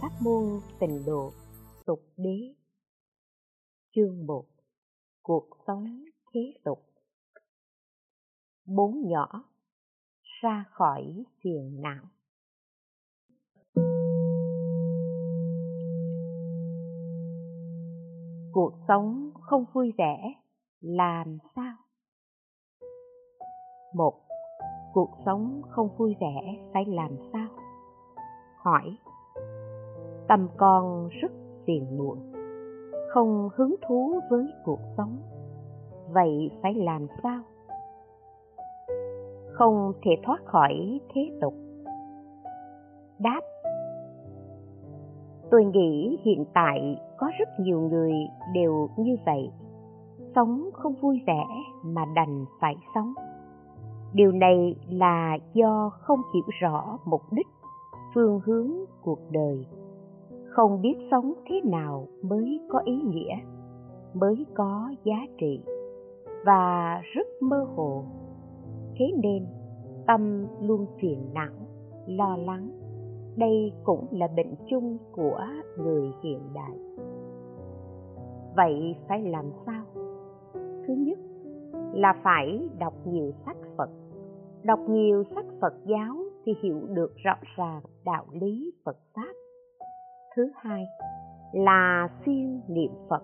pháp môn tịnh độ tục đế. Chương một, cuộc sống thế tục. Bốn nhỏ ra khỏi phiền não. Cuộc sống không vui vẻ, làm sao? Một, cuộc sống không vui vẻ phải làm sao? Hỏi tâm con rất phiền muộn, không hứng thú với cuộc sống. Vậy phải làm sao? Không thể thoát khỏi thế tục. Đáp. Tôi nghĩ hiện tại có rất nhiều người đều như vậy. Sống không vui vẻ mà đành phải sống. Điều này là do không hiểu rõ mục đích, phương hướng cuộc đời không biết sống thế nào mới có ý nghĩa, mới có giá trị và rất mơ hồ. Thế nên, tâm luôn phiền não, lo lắng. Đây cũng là bệnh chung của người hiện đại. Vậy phải làm sao? Thứ nhất là phải đọc nhiều sách phật. Đọc nhiều sách phật giáo thì hiểu được rõ ràng đạo lý phật pháp thứ hai là siêng niệm phật.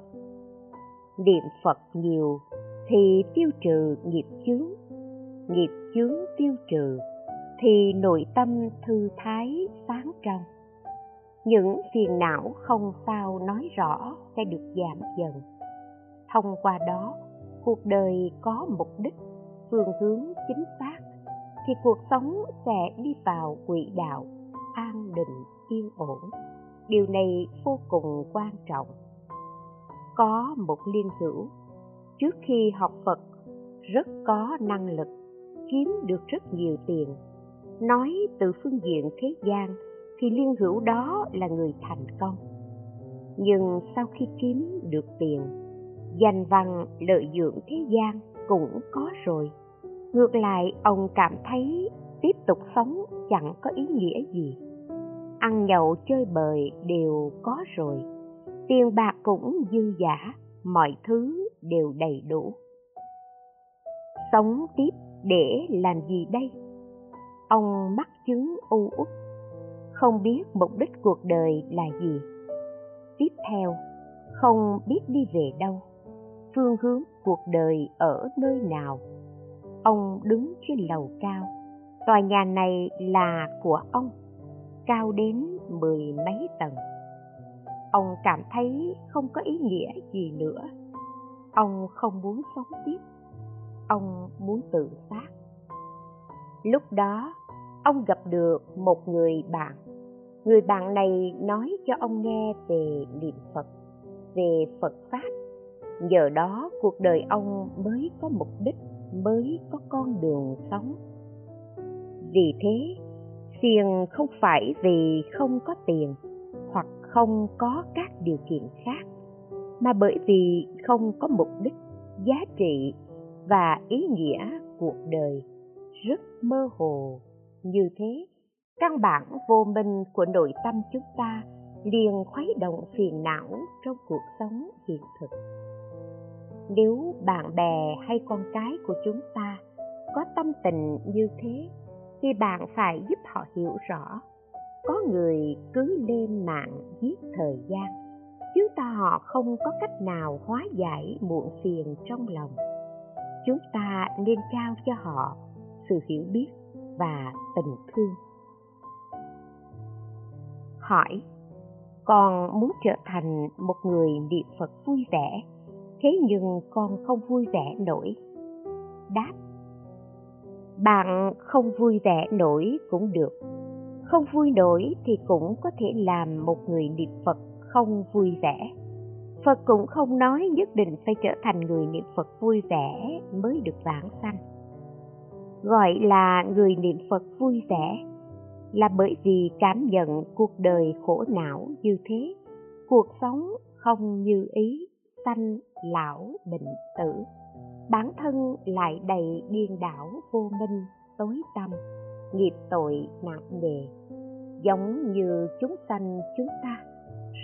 Niệm phật nhiều thì tiêu trừ nghiệp chướng nghiệp chướng tiêu trừ thì nội tâm thư thái sáng trong. Những phiền não không sao nói rõ sẽ được giảm dần. Thông qua đó, cuộc đời có mục đích, phương hướng chính xác, thì cuộc sống sẽ đi vào quỹ đạo an định yên ổn điều này vô cùng quan trọng. Có một liên hữu, trước khi học phật, rất có năng lực, kiếm được rất nhiều tiền. Nói từ phương diện thế gian thì liên hữu đó là người thành công. Nhưng sau khi kiếm được tiền danh văn lợi dưỡng thế gian cũng có rồi. Ngược lại, ông cảm thấy tiếp tục sống chẳng có ý nghĩa gì ăn nhậu chơi bời đều có rồi. Tiền bạc cũng dư giả, mọi thứ đều đầy đủ. Sống tiếp để làm gì đây? Ông mắc chứng u uất, không biết mục đích cuộc đời là gì. Tiếp theo, không biết đi về đâu, phương hướng cuộc đời ở nơi nào. Ông đứng trên lầu cao, tòa nhà này là của ông cao đến mười mấy tầng. Ông cảm thấy không có ý nghĩa gì nữa. Ông không muốn sống tiếp. Ông muốn tự sát. Lúc đó, ông gặp được một người bạn. Người bạn này nói cho ông nghe về niệm phật, về phật pháp. Nhờ đó, cuộc đời ông mới có mục đích, mới có con đường sống. Vì thế phiền không phải vì không có tiền hoặc không có các điều kiện khác, mà bởi vì không có mục đích, giá trị và ý nghĩa cuộc đời. Rất mơ hồ. Như thế, căn bản vô minh của nội tâm chúng ta liền khuấy động phiền não trong cuộc sống hiện thực. Nếu bạn bè hay con cái của chúng ta có tâm tình như thế thì bạn phải giúp họ hiểu rõ. Có người cứ lên mạng giết thời gian chúng ta họ không có cách nào hóa giải muộn phiền trong lòng. Chúng ta nên trao cho họ sự hiểu biết và tình thương. Hỏi, con muốn trở thành một người niệm phật vui vẻ, thế nhưng con không vui vẻ nổi? Đáp bạn không vui vẻ nổi cũng được. Không vui nổi thì cũng có thể làm một người niệm phật không vui vẻ. Phật cũng không nói nhất định phải trở thành người niệm phật vui vẻ mới được vãng sanh. Gọi là người niệm phật vui vẻ là bởi vì cảm nhận cuộc đời khổ não như thế. Cuộc sống không như ý, sanh, lão, bệnh tử bản thân lại đầy điên đảo, vô minh, tối tâm nghiệp tội nặng nề. Giống như chúng sanh chúng ta,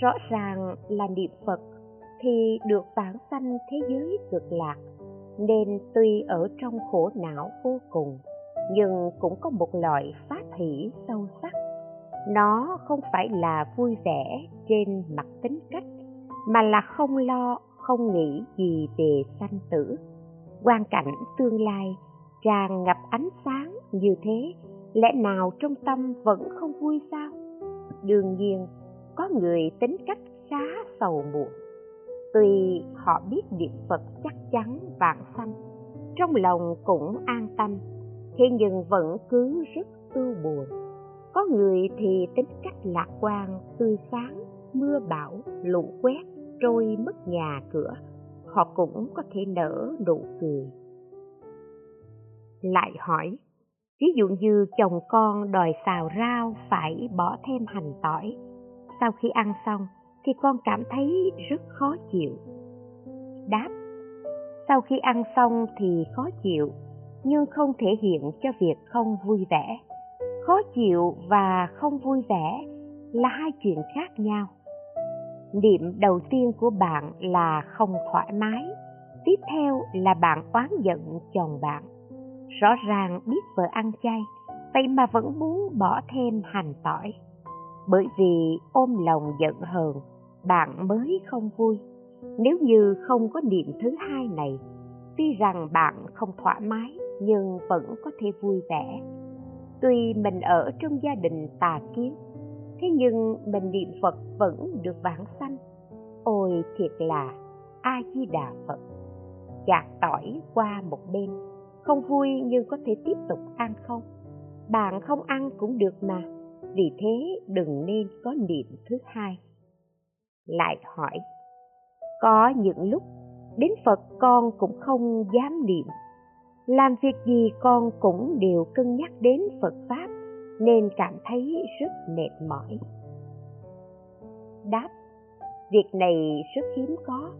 rõ ràng là niệm phật thì được vãng sanh thế giới cực lạc, nên tuy ở trong khổ não vô cùng, nhưng cũng có một loại phát hỷ sâu sắc. Nó không phải là vui vẻ trên mặt tính cách, mà là không lo, không nghĩ gì về sanh tử quan cảnh tương lai, tràn ngập ánh sáng như thế, lẽ nào trong tâm vẫn không vui sao? Đương nhiên, có người tính cách khá sầu muộn. Tuy họ biết niệm phật chắc chắn vạn sanh, trong lòng cũng an tâm, thế nhưng vẫn cứ rất ưu buồn. Có người thì tính cách lạc quan, tươi sáng, mưa bão, lũ quét, trôi mất nhà cửa họ cũng có thể nở nụ cười. Lại hỏi, ví dụ như chồng con đòi xào rau phải bỏ thêm hành tỏi, sau khi ăn xong thì con cảm thấy rất khó chịu. Đáp, sau khi ăn xong thì khó chịu, nhưng không thể hiện cho việc không vui vẻ. Khó chịu và không vui vẻ là hai chuyện khác nhau niệm đầu tiên của bạn là không thoải mái, tiếp theo là bạn oán giận chồng bạn. Rõ ràng biết vợ ăn chay, vậy mà vẫn muốn bỏ thêm hành tỏi. Bởi vì ôm lòng giận hờn, bạn mới không vui. Nếu như không có niệm thứ hai này, tuy rằng bạn không thoải mái nhưng vẫn có thể vui vẻ. Tuy mình ở trong gia đình tà kiến thế nhưng mình niệm phật vẫn được vãng sanh. Ôi thiệt là a di đà phật. Gạt tỏi qua một bên, không vui nhưng có thể tiếp tục ăn không? Bạn không ăn cũng được mà, vì thế đừng nên có niệm thứ hai. Lại hỏi, có những lúc đến phật con cũng không dám niệm, làm việc gì con cũng đều cân nhắc đến phật pháp nên cảm thấy rất mệt mỏi. Đáp, việc này rất hiếm có,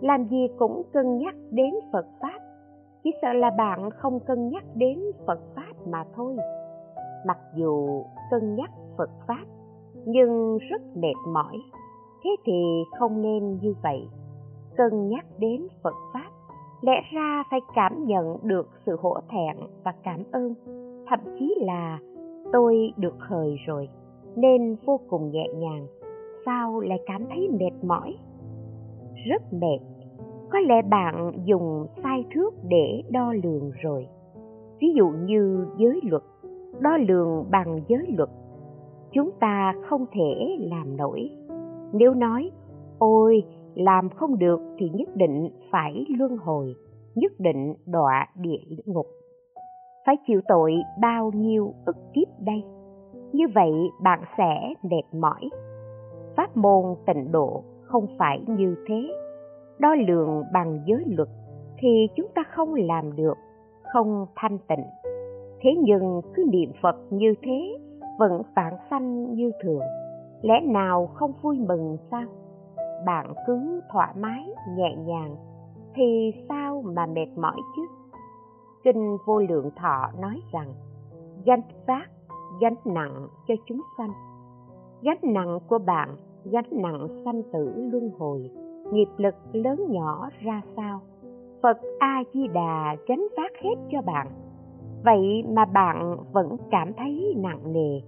làm gì cũng cân nhắc đến phật pháp, chỉ sợ là bạn không cân nhắc đến phật pháp mà thôi. Mặc dù cân nhắc phật pháp, nhưng rất mệt mỏi, thế thì không nên như vậy. Cân nhắc đến phật pháp, lẽ ra phải cảm nhận được sự hổ thẹn và cảm ơn, thậm chí là tôi được hời rồi, nên vô cùng nhẹ nhàng. Sao lại cảm thấy mệt mỏi? Rất mệt. Có lẽ bạn dùng sai thước để đo lường rồi. Ví dụ như giới luật, đo lường bằng giới luật, chúng ta không thể làm nổi. Nếu nói, ôi, làm không được thì nhất định phải luân hồi, nhất định đọa địa ngục phải chịu tội bao nhiêu ức kiếp đây? Như vậy bạn sẽ mệt mỏi. Pháp môn tịnh độ không phải như thế. Đo lường bằng giới luật thì chúng ta không làm được, không thanh tịnh. Thế nhưng cứ niệm phật như thế vẫn phản sanh như thường. Lẽ nào không vui mừng sao? Bạn cứ thoải mái, nhẹ nhàng thì sao mà mệt mỏi chứ? Kinh vô lượng thọ nói rằng, gánh vác, gánh nặng cho chúng sanh. Gánh nặng của bạn, gánh nặng sanh tử luân hồi. Nghiệp lực lớn nhỏ ra sao? Phật a di đà gánh vác hết cho bạn. Vậy mà bạn vẫn cảm thấy nặng nề,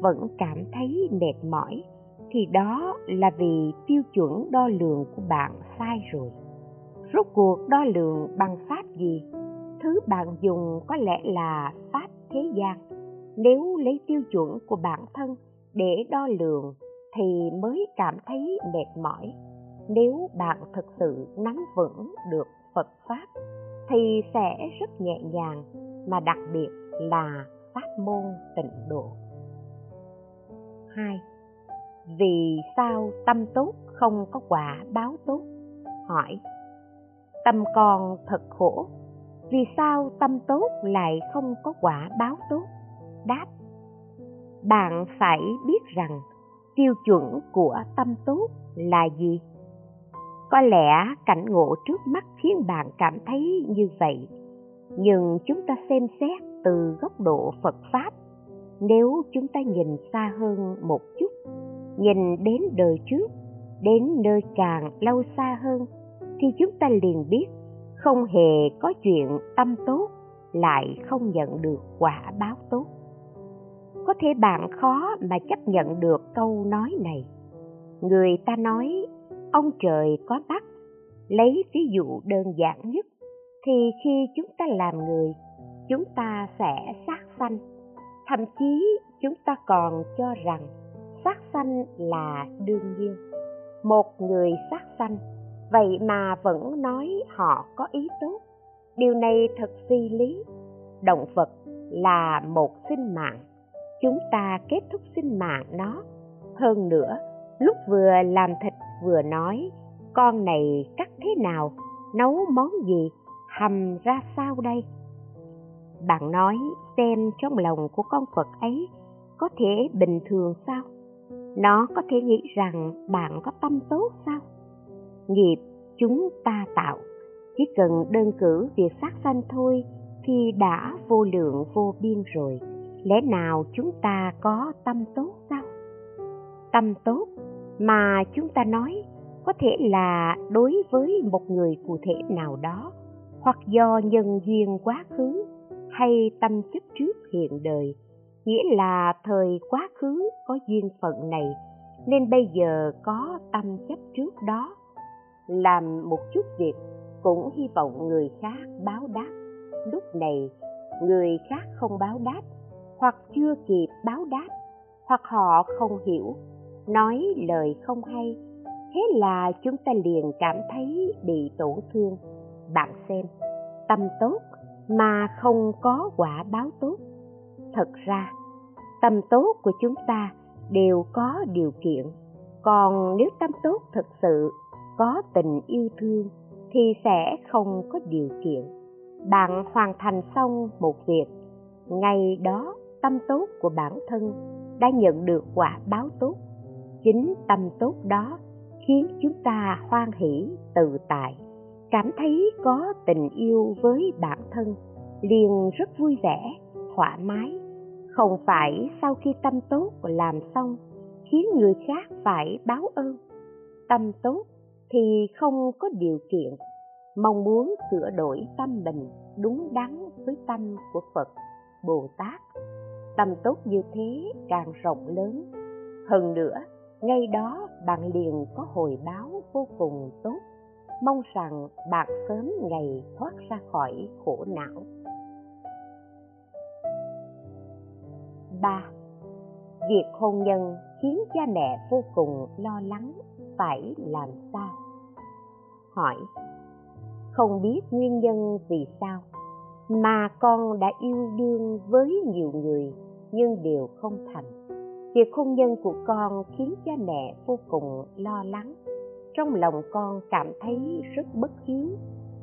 vẫn cảm thấy mệt mỏi, thì đó là vì tiêu chuẩn đo lường của bạn sai rồi. Rốt cuộc đo lường bằng pháp gì? Thứ bạn dùng có lẽ là pháp thế gian nếu lấy tiêu chuẩn của bản thân để đo lường thì mới cảm thấy mệt mỏi nếu bạn thực sự nắm vững được phật pháp thì sẽ rất nhẹ nhàng, mà đặc biệt là pháp môn tịnh độ 2. Vì sao tâm tốt không có quả báo tốt? Hỏi Tâm con thật khổ vì sao tâm tốt lại không có quả báo tốt? Đáp Bạn phải biết rằng tiêu chuẩn của tâm tốt là gì? Có lẽ cảnh ngộ trước mắt khiến bạn cảm thấy như vậy, nhưng chúng ta xem xét từ góc độ Phật Pháp nếu chúng ta nhìn xa hơn một chút nhìn đến đời trước đến nơi càng lâu xa hơn thì chúng ta liền biết không hề có chuyện tâm tốt, lại không nhận được quả báo tốt. Có thể bạn khó mà chấp nhận được câu nói này. Người ta nói, ông trời có mắt lấy ví dụ đơn giản nhất, thì khi chúng ta làm người, chúng ta sẽ sát sanh. Thậm chí chúng ta còn cho rằng, sát sanh là đương nhiên. Một người sát sanh vậy mà vẫn nói họ có ý tốt. Điều này thật phi lý. Động vật là một sinh mạng. Chúng ta kết thúc sinh mạng nó. Hơn nữa, lúc vừa làm thịt vừa nói, con này cắt thế nào? Nấu món gì? Hầm ra sao đây? Bạn nói xem trong lòng của con vật ấy có thể bình thường sao? Nó có thể nghĩ rằng bạn có tâm tốt sao? Nghiệp chúng ta tạo. Chỉ cần đơn cử việc sát sanh thôi thì đã vô lượng vô biên rồi. Lẽ nào chúng ta có tâm tốt sao? Tâm tốt mà chúng ta nói có thể là đối với một người cụ thể nào đó, hoặc do nhân duyên quá khứ hay tâm chấp trước hiện đời. Nghĩa là thời quá khứ có duyên phận này, nên bây giờ có tâm chấp trước đó làm một chút việc cũng hy vọng người khác báo đáp. Lúc này, người khác không báo đáp, hoặc chưa kịp báo đáp, hoặc họ không hiểu, nói lời không hay. Thế là chúng ta liền cảm thấy bị tổn thương. Bạn xem, tâm tốt mà không có quả báo tốt. Thật ra, tâm tốt của chúng ta đều có điều kiện. Còn nếu tâm tốt thực sự có tình yêu thương thì sẽ không có điều kiện. Bạn hoàn thành xong một việc, ngày đó tâm tốt của bản thân đã nhận được quả báo tốt. Chính tâm tốt đó khiến chúng ta hoan hỷ, tự tại, cảm thấy có tình yêu với bản thân, liền rất vui vẻ, thoải mái. Không phải sau khi tâm tốt làm xong khiến người khác phải báo ơn. Tâm tốt thì không có điều kiện. Mong muốn sửa đổi tâm mình đúng đắn với tâm của phật, bồ tát. Tâm tốt như thế càng rộng lớn. Hơn nữa, ngay đó bạn liền có hồi báo vô cùng tốt. Mong rằng bạn sớm ngày thoát ra khỏi khổ não. 3. Việc hôn nhân khiến cha mẹ vô cùng lo lắng phải làm sao? Hỏi Không biết nguyên nhân vì sao mà con đã yêu đương với nhiều người nhưng đều không thành. Việc hôn nhân của con khiến cha mẹ vô cùng lo lắng. Trong lòng con cảm thấy rất bất hiếu,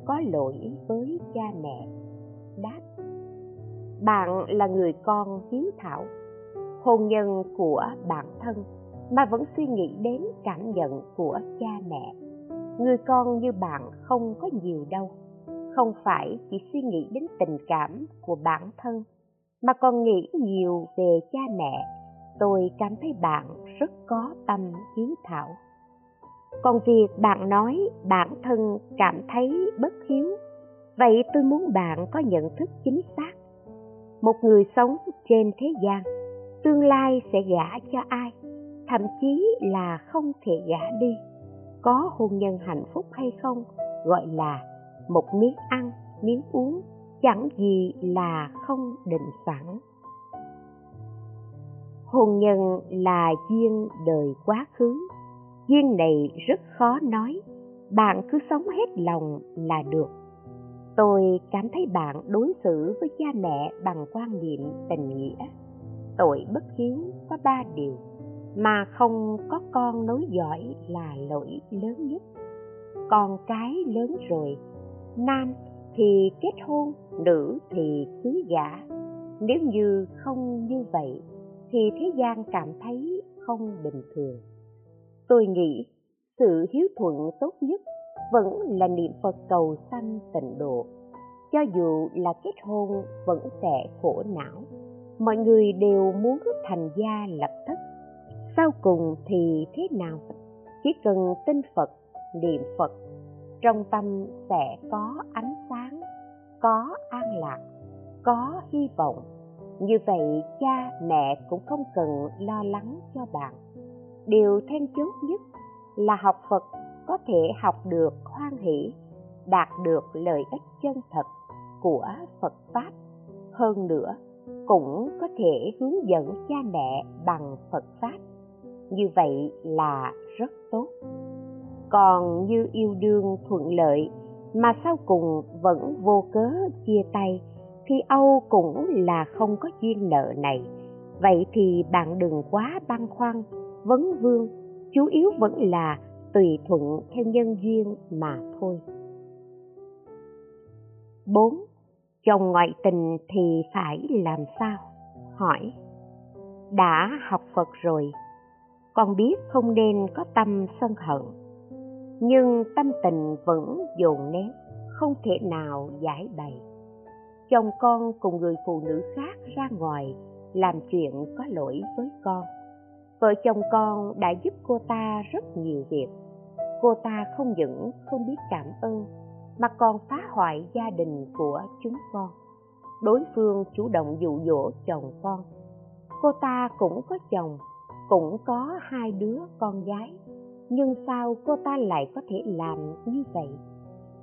có lỗi với cha mẹ. Đáp bạn là người con hiếu thảo hôn nhân của bản thân mà vẫn suy nghĩ đến cảm nhận của cha mẹ. Người con như bạn không có nhiều đâu, không phải chỉ suy nghĩ đến tình cảm của bản thân, mà còn nghĩ nhiều về cha mẹ. Tôi cảm thấy bạn rất có tâm hiếu thảo. Còn việc bạn nói bản thân cảm thấy bất hiếu, vậy tôi muốn bạn có nhận thức chính xác. Một người sống trên thế gian, tương lai sẽ gả cho ai? Thậm chí là không thể gả đi. Có hôn nhân hạnh phúc hay không, gọi là một miếng ăn, miếng uống, chẳng gì là không định sẵn. Hôn nhân là duyên đời quá khứ. Duyên này rất khó nói. Bạn cứ sống hết lòng là được. Tôi cảm thấy bạn đối xử với cha mẹ bằng quan niệm tình nghĩa. Tội bất hiếu có ba điều mà không có con nối dõi là lỗi lớn nhất. Con cái lớn rồi, nam thì kết hôn, nữ thì cưới gả. Nếu như không như vậy thì thế gian cảm thấy không bình thường. Tôi nghĩ sự hiếu thuận tốt nhất vẫn là niệm phật cầu sanh tịnh độ. Cho dù là kết hôn vẫn sẽ khổ não. Mọi người đều muốn thành gia lập thất sau cùng thì thế nào? Chỉ cần tin phật, niệm phật, trong tâm sẽ có ánh sáng, có an lạc, có hy vọng. Như vậy cha mẹ cũng không cần lo lắng cho bạn. Điều then chốt nhất là học phật có thể học được hoan hỷ, đạt được lợi ích chân thật của phật pháp. Hơn nữa, cũng có thể hướng dẫn cha mẹ bằng phật pháp như vậy là rất tốt còn như yêu đương thuận lợi mà sau cùng vẫn vô cớ chia tay thì âu cũng là không có duyên nợ này vậy thì bạn đừng quá băn khoăn vấn vương chủ yếu vẫn là tùy thuận theo nhân duyên mà thôi 4. Chồng ngoại tình thì phải làm sao? Hỏi Đã học Phật rồi, con biết không nên có tâm sân hận. Nhưng tâm tình vẫn dồn nén, không thể nào giải bày. Chồng con cùng người phụ nữ khác ra ngoài làm chuyện có lỗi với con. Vợ chồng con đã giúp cô ta rất nhiều việc. Cô ta không những không biết cảm ơn, mà còn phá hoại gia đình của chúng con. Đối phương chủ động dụ dỗ chồng con. Cô ta cũng có chồng cũng có hai đứa con gái. Nhưng sao cô ta lại có thể làm như vậy?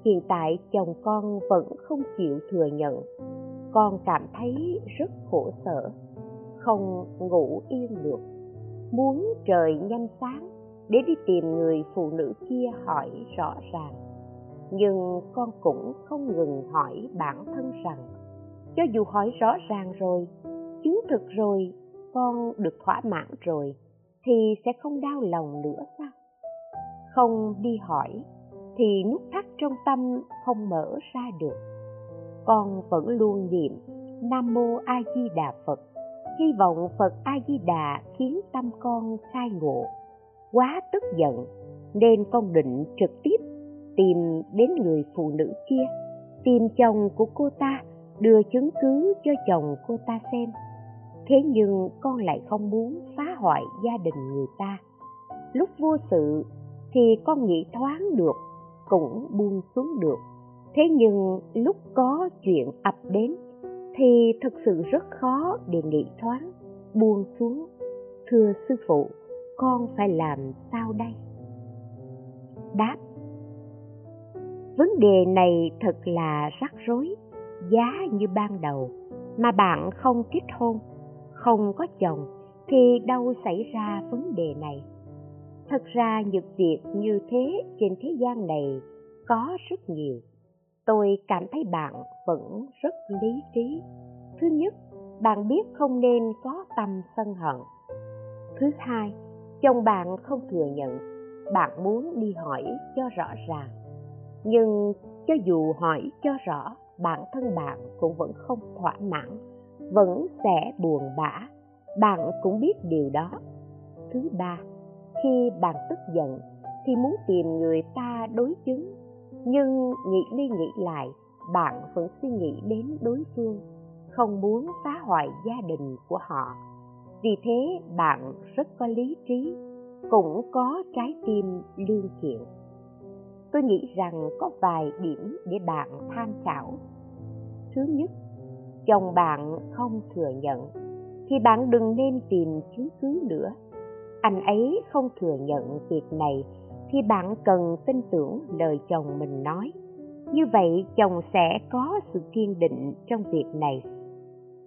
Hiện tại chồng con vẫn không chịu thừa nhận. Con cảm thấy rất khổ sở, không ngủ yên được. Muốn trời nhanh sáng để đi tìm người phụ nữ kia hỏi rõ ràng. Nhưng con cũng không ngừng hỏi bản thân rằng, cho dù hỏi rõ ràng rồi chứng thực rồi, con được thỏa mãn rồi thì sẽ không đau lòng nữa sao? Không đi hỏi thì nút thắt trong tâm không mở ra được. Con vẫn luôn niệm nam mô a di đà phật. Hy vọng phật a di đà khiến tâm con khai ngộ. Quá tức giận nên con định trực tiếp tìm đến người phụ nữ kia, tìm chồng của cô ta, đưa chứng cứ cho chồng cô ta xem thế nhưng con lại không muốn phá hoại gia đình người ta. Lúc vô sự thì con nghĩ thoáng được, cũng buông xuống được. Thế nhưng lúc có chuyện ập đến thì thật sự rất khó để nghĩ thoáng, buông xuống. Thưa sư phụ, con phải làm sao đây? Đáp, vấn đề này thật là rắc rối, giá như ban đầu, mà bạn không kết hôn không có chồng thì đâu xảy ra vấn đề này. Thật ra những việc như thế trên thế gian này có rất nhiều. Tôi cảm thấy bạn vẫn rất lý trí. Thứ nhất, bạn biết không nên có tâm sân hận. Thứ hai, chồng bạn không thừa nhận, bạn muốn đi hỏi cho rõ ràng. Nhưng cho dù hỏi cho rõ, bản thân bạn cũng vẫn không thỏa mãn vẫn sẽ buồn bã. Bạn cũng biết điều đó. Thứ ba, khi bạn tức giận thì muốn tìm người ta đối chứng. Nhưng nghĩ đi nghĩ lại, bạn vẫn suy nghĩ đến đối phương, không muốn phá hoại gia đình của họ. Vì thế bạn rất có lý trí, cũng có trái tim lương thiện. Tôi nghĩ rằng có vài điểm để bạn tham khảo. Thứ nhất chồng bạn không thừa nhận, thì bạn đừng nên tìm chứng cứ nữa. Anh ấy không thừa nhận việc này, thì bạn cần tin tưởng lời chồng mình nói. Như vậy chồng sẽ có sự kiên định trong việc này.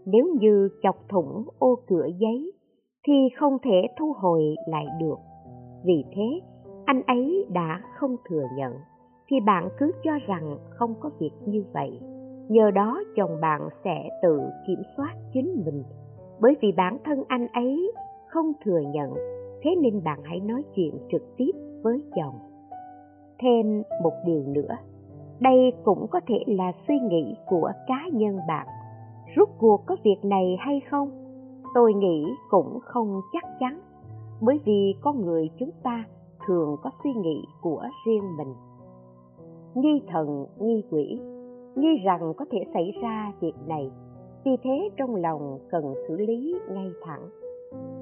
Nếu như chọc thủng ô cửa giấy, thì không thể thu hồi lại được. Vì thế, anh ấy đã không thừa nhận, thì bạn cứ cho rằng không có việc như vậy nhờ đó chồng bạn sẽ tự kiểm soát chính mình. Bởi vì bản thân anh ấy không thừa nhận, thế nên bạn hãy nói chuyện trực tiếp với chồng. Thêm một điều nữa, đây cũng có thể là suy nghĩ của cá nhân bạn. Rút cuộc có việc này hay không? Tôi nghĩ cũng không chắc chắn, bởi vì con người chúng ta thường có suy nghĩ của riêng mình. Nghi thần nghi quỷ nghi rằng có thể xảy ra việc này. Vì thế trong lòng cần xử lý ngay thẳng.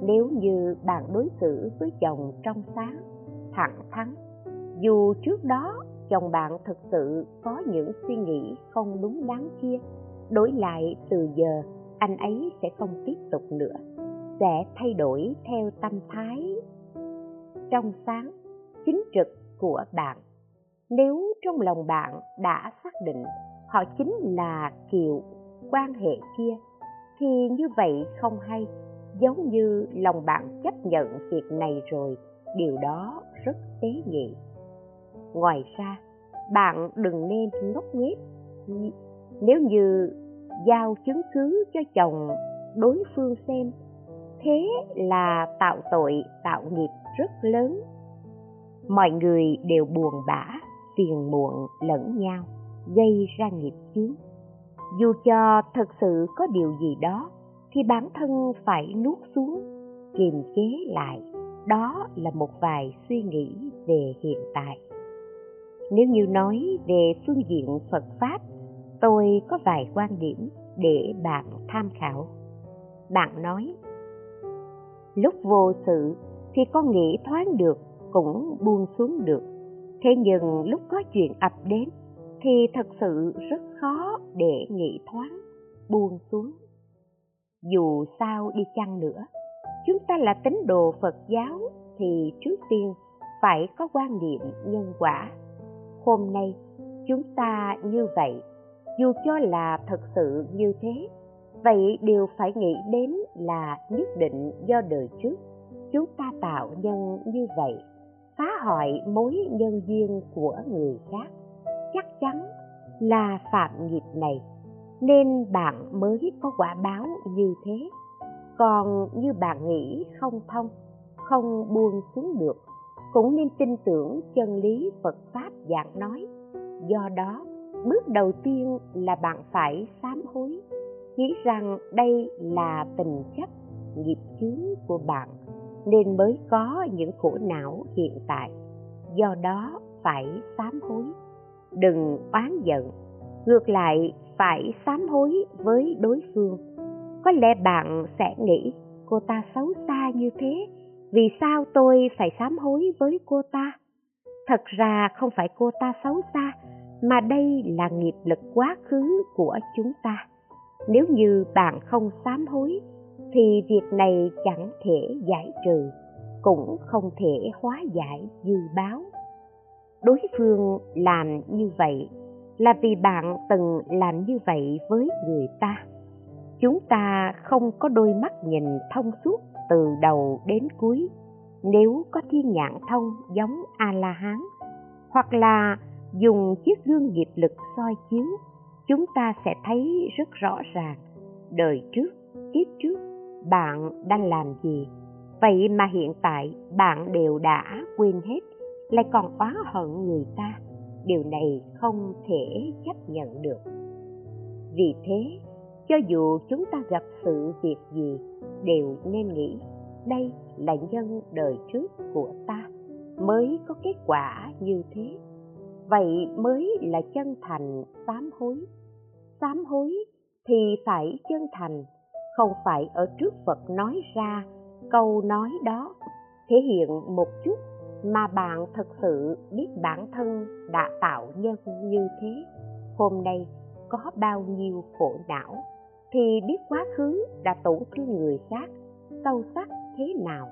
Nếu như bạn đối xử với chồng trong sáng, thẳng thắn, dù trước đó chồng bạn thực sự có những suy nghĩ không đúng đắn kia, đổi lại từ giờ, anh ấy sẽ không tiếp tục nữa, sẽ thay đổi theo tâm thái. Trong sáng, chính trực của bạn. Nếu trong lòng bạn đã xác định họ chính là kiệu quan hệ kia. Thì như vậy không hay, giống như lòng bạn chấp nhận việc này rồi, điều đó rất tế nhị. Ngoài ra, bạn đừng nên ngốc nghếch. Nếu như giao chứng cứ cho chồng đối phương xem, thế là tạo tội, tạo nghiệp rất lớn. Mọi người đều buồn bã, phiền muộn lẫn nhau gây ra nghiệp chướng. Dù cho thật sự có điều gì đó, thì bản thân phải nuốt xuống, kiềm chế lại. Đó là một vài suy nghĩ về hiện tại. Nếu như nói về phương diện phật pháp, tôi có vài quan điểm để bạn tham khảo. Bạn nói, lúc vô sự thì con nghĩ thoáng được cũng buông xuống được. Thế nhưng lúc có chuyện ập đến thì thật sự rất khó để nghĩ thoáng, buông xuống. Dù sao đi chăng nữa, chúng ta là tín đồ phật giáo thì trước tiên phải có quan niệm nhân quả. Hôm nay chúng ta như vậy, dù cho là thật sự như thế, vậy đều phải nghĩ đến là nhất định do đời trước chúng ta tạo nhân như vậy, phá hoại mối nhân duyên của người khác chắc chắn là phạm nghiệp này, nên bạn mới có quả báo như thế. Còn như bạn nghĩ không thông, không buông xuống được, cũng nên tin tưởng chân lý phật pháp giảng nói. Do đó, bước đầu tiên là bạn phải sám hối, nghĩ rằng đây là tình chấp, nghiệp chướng của bạn, nên mới có những khổ não hiện tại. Do đó, phải sám hối đừng oán giận, ngược lại phải sám hối với đối phương. Có lẽ bạn sẽ nghĩ cô ta xấu xa như thế, vì sao tôi phải sám hối với cô ta? Thật ra không phải cô ta xấu xa, mà đây là nghiệp lực quá khứ của chúng ta. Nếu như bạn không sám hối, thì việc này chẳng thể giải trừ, cũng không thể hóa giải dư báo đối phương làm như vậy là vì bạn từng làm như vậy với người ta. Chúng ta không có đôi mắt nhìn thông suốt từ đầu đến cuối. Nếu có thiên nhãn thông giống a la hán hoặc là dùng chiếc gương nghiệp lực soi chiếu, chúng ta sẽ thấy rất rõ ràng. Đời trước, kiếp trước, bạn đang làm gì? Vậy mà hiện tại bạn đều đã quên hết lại còn oán hận người ta. Điều này không thể chấp nhận được. Vì thế, cho dù chúng ta gặp sự việc gì, đều nên nghĩ đây là nhân đời trước của ta, mới có kết quả như thế. Vậy mới là chân thành sám hối. Sám hối thì phải chân thành, không phải ở trước phật nói ra câu nói đó thể hiện một chút mà bạn thật sự biết bản thân đã tạo nhân như thế. Hôm nay có bao nhiêu khổ não, thì biết quá khứ đã tổn thương người khác, sâu sắc thế nào,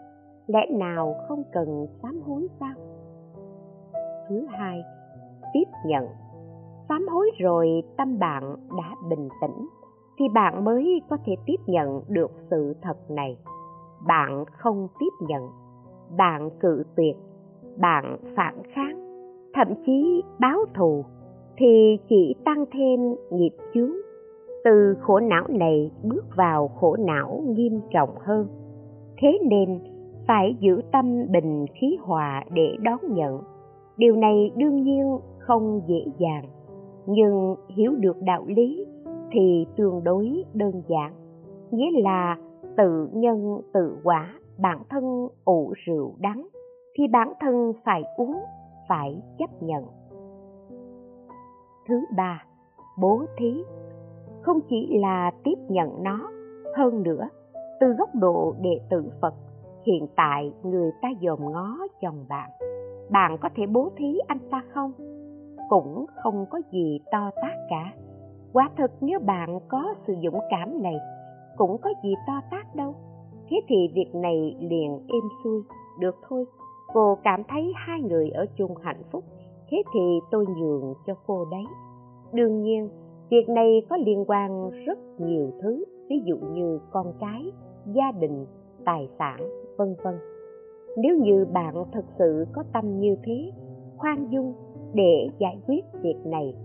lẽ nào không cần sám hối sao? Thứ hai, tiếp nhận. Sám hối rồi tâm bạn đã bình tĩnh, thì bạn mới có thể tiếp nhận được sự thật này. Bạn không tiếp nhận, bạn cự tuyệt bạn phản kháng, thậm chí báo thù, thì chỉ tăng thêm nghiệp chướng. Từ khổ não này bước vào khổ não nghiêm trọng hơn. Thế nên phải giữ tâm bình khí hòa để đón nhận. Điều này đương nhiên không dễ dàng, nhưng hiểu được đạo lý thì tương đối đơn giản. Nghĩa là tự nhân tự quả, bản thân ủ rượu đắng thì bản thân phải uống, phải chấp nhận. Thứ ba, bố thí. Không chỉ là tiếp nhận nó, hơn nữa, từ góc độ đệ tử phật, hiện tại người ta dòm ngó chồng bạn. Bạn có thể bố thí anh ta không? Cũng không có gì to tát cả. Quả thực nếu bạn có sự dũng cảm này, cũng có gì to tát đâu. Thế thì việc này liền êm xuôi, được thôi cô cảm thấy hai người ở chung hạnh phúc, thế thì tôi nhường cho cô đấy. Đương nhiên, việc này có liên quan rất nhiều thứ, ví dụ như con cái, gia đình, tài sản, vân vân. Nếu như bạn thật sự có tâm như thế, khoan dung để giải quyết việc này,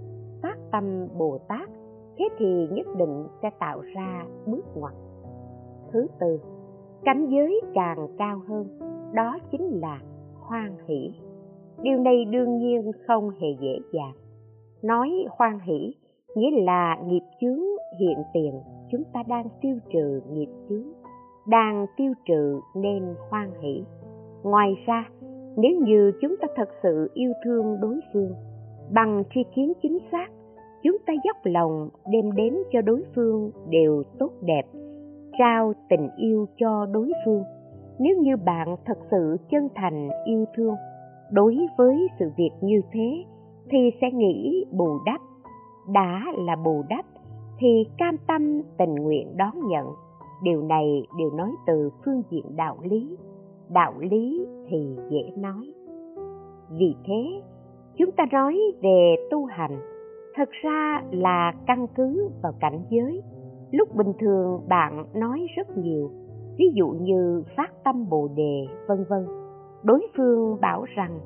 phát tâm bồ tát, thế thì nhất định sẽ tạo ra bước ngoặt. Thứ tư, cảnh giới càng cao hơn, đó chính là hoan hỷ. Điều này đương nhiên không hề dễ dàng. Nói hoan hỷ nghĩa là nghiệp chướng hiện tiền, chúng ta đang tiêu trừ nghiệp chướng. Đang tiêu trừ nên hoan hỷ. Ngoài ra, nếu như chúng ta thật sự yêu thương đối phương, bằng tri kiến chính xác, chúng ta dốc lòng đem đến cho đối phương đều tốt đẹp, trao tình yêu cho đối phương nếu như bạn thật sự chân thành yêu thương, đối với sự việc như thế, thì sẽ nghĩ bù đắp. Đã là bù đắp, thì cam tâm tình nguyện đón nhận. Điều này đều nói từ phương diện đạo lý. Đạo lý thì dễ nói. Vì thế, chúng ta nói về tu hành, thật ra là căn cứ vào cảnh giới. Lúc bình thường bạn nói rất nhiều ví dụ như phát tâm bồ đề, vân vân. Đối phương bảo rằng,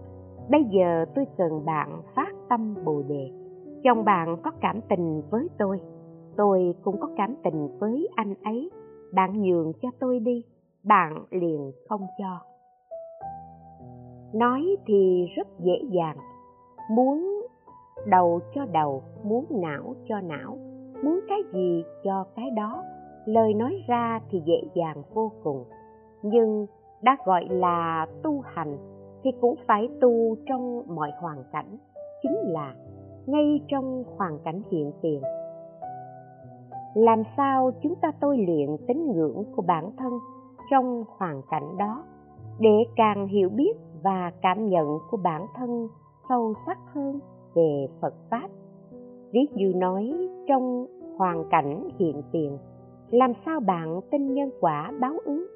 bây giờ tôi cần bạn phát tâm bồ đề. Chồng bạn có cảm tình với tôi. Tôi cũng có cảm tình với anh ấy. Bạn nhường cho tôi đi. Bạn liền không cho. Nói thì rất dễ dàng. Muốn đầu cho đầu, muốn não cho não. Muốn cái gì cho cái đó lời nói ra thì dễ dàng vô cùng. Nhưng đã gọi là tu hành thì cũng phải tu trong mọi hoàn cảnh, chính là ngay trong hoàn cảnh hiện tiền. Làm sao chúng ta tôi luyện tín ngưỡng của bản thân trong hoàn cảnh đó để càng hiểu biết và cảm nhận của bản thân sâu sắc hơn về phật pháp? Ví dụ nói trong hoàn cảnh hiện tiền làm sao bạn tin nhân quả báo ứng?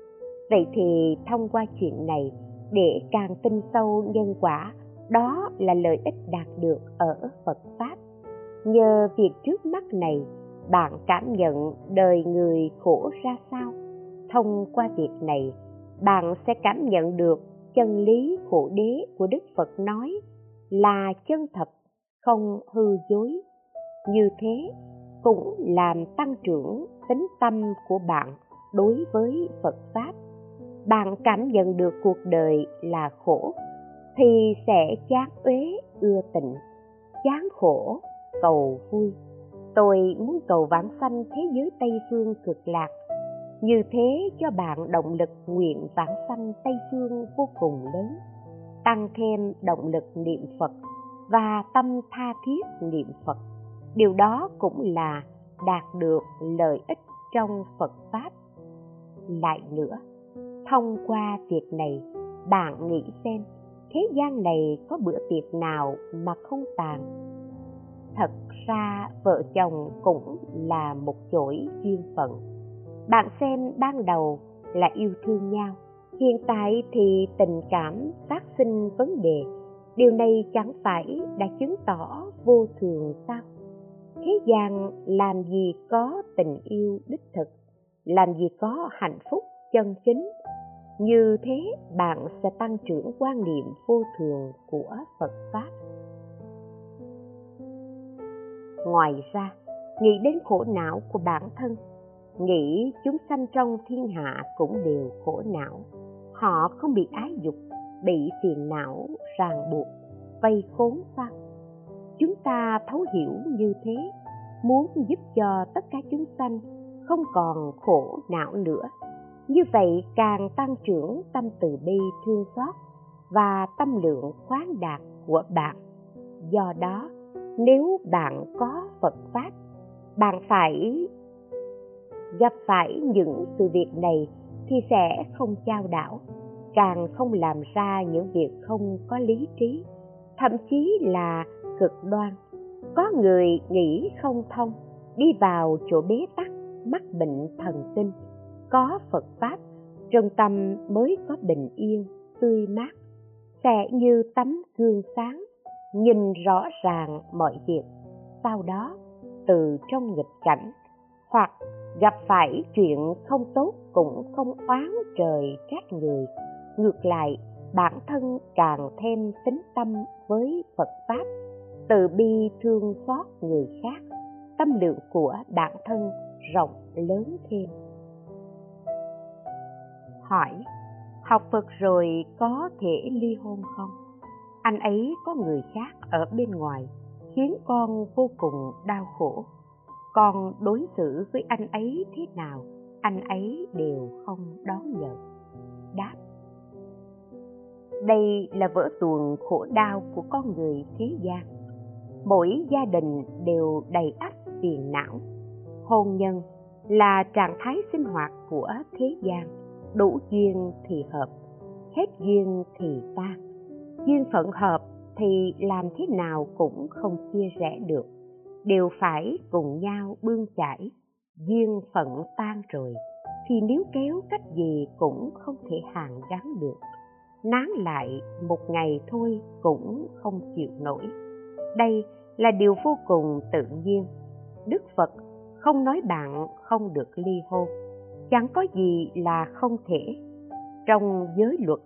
Vậy thì thông qua chuyện này, để càng tin sâu nhân quả, đó là lợi ích đạt được ở phật pháp. Nhờ việc trước mắt này, bạn cảm nhận đời người khổ ra sao? Thông qua việc này, bạn sẽ cảm nhận được chân lý khổ đế của đức phật nói là chân thật, không hư dối. Như thế cũng làm tăng trưởng tính tâm của bạn đối với phật pháp. Bạn cảm nhận được cuộc đời là khổ, thì sẽ chán uế ưa tịnh chán khổ, cầu vui. Tôi muốn cầu vãng sanh thế giới tây phương cực lạc. Như thế cho bạn động lực nguyện vãng sanh tây phương vô cùng lớn, tăng thêm động lực niệm phật và tâm tha thiết niệm phật. Điều đó cũng là đạt được lợi ích trong phật pháp. Lại nữa, thông qua việc này, bạn nghĩ xem, thế gian này có bữa tiệc nào mà không tàn? Thật ra, vợ chồng cũng là một chuỗi duyên phận. Bạn xem ban đầu là yêu thương nhau, hiện tại thì tình cảm phát sinh vấn đề. Điều này chẳng phải đã chứng tỏ vô thường sao? Thế gian làm gì có tình yêu đích thực, làm gì có hạnh phúc chân chính. Như thế bạn sẽ tăng trưởng quan niệm vô thường của phật pháp. Ngoài ra, nghĩ đến khổ não của bản thân, nghĩ chúng sanh trong thiên hạ cũng đều khổ não. Họ không bị ái dục, bị phiền não ràng buộc, vây khốn sao chúng ta thấu hiểu như thế, muốn giúp cho tất cả chúng sanh không còn khổ não nữa. Như vậy càng tăng trưởng tâm từ bi thương xót và tâm lượng khoáng đạt của bạn. Do đó, nếu bạn có phật pháp, bạn phải gặp phải những sự việc này thì sẽ không trao đảo, càng không làm ra những việc không có lý trí, thậm chí là cực đoan. Có người nghĩ không thông, đi vào chỗ bế tắc, mắc bệnh thần kinh. Có phật pháp trong tâm mới có bình yên, tươi mát. Sẽ như tấm gương sáng, nhìn rõ ràng mọi việc. Sau đó, từ trong nghịch cảnh, hoặc gặp phải chuyện không tốt cũng không oán trời trách người. Ngược lại, bản thân càng thêm tính tâm với phật pháp từ bi thương xót người khác, tâm lượng của bản thân rộng lớn thêm. Hỏi, học phật rồi có thể ly hôn không? Anh ấy có người khác ở bên ngoài, khiến con vô cùng đau khổ. Con đối xử với anh ấy thế nào, anh ấy đều không đón nhận. Đáp, đây là vỡ tuồng khổ đau của con người thế gian mỗi gia đình đều đầy ắp phiền não. Hôn nhân là trạng thái sinh hoạt của thế gian, đủ duyên thì hợp, hết duyên thì tan. Duyên phận hợp thì làm thế nào cũng không chia rẽ được, đều phải cùng nhau bươn chải, duyên phận tan rồi thì nếu kéo cách gì cũng không thể hàn gắn được. Nán lại một ngày thôi cũng không chịu nổi. Đây là điều vô cùng tự nhiên. Đức phật không nói bạn không được ly hôn, chẳng có gì là không thể. Trong giới luật,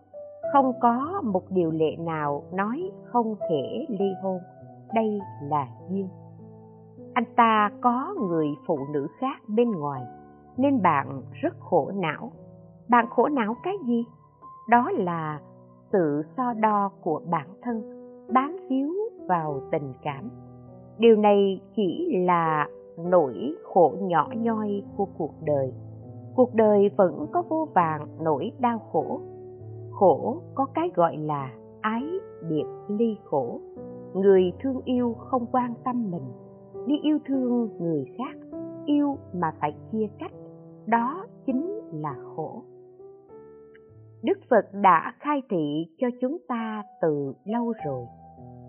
không có một điều lệ nào nói không thể ly hôn. Đây là duyên. Anh ta có người phụ nữ khác bên ngoài, nên bạn rất khổ não. Bạn khổ não cái gì? Đó là sự so đo của bản thân, bám víu vào tình cảm. Điều này chỉ là nỗi khổ nhỏ nhoi của cuộc đời. Cuộc đời vẫn có vô vàng nỗi đau khổ. Khổ có cái gọi là ái biệt ly khổ. Người thương yêu không quan tâm mình. Đi yêu thương người khác, yêu mà phải chia cách, đó chính là khổ. Đức phật đã khai thị cho chúng ta từ lâu rồi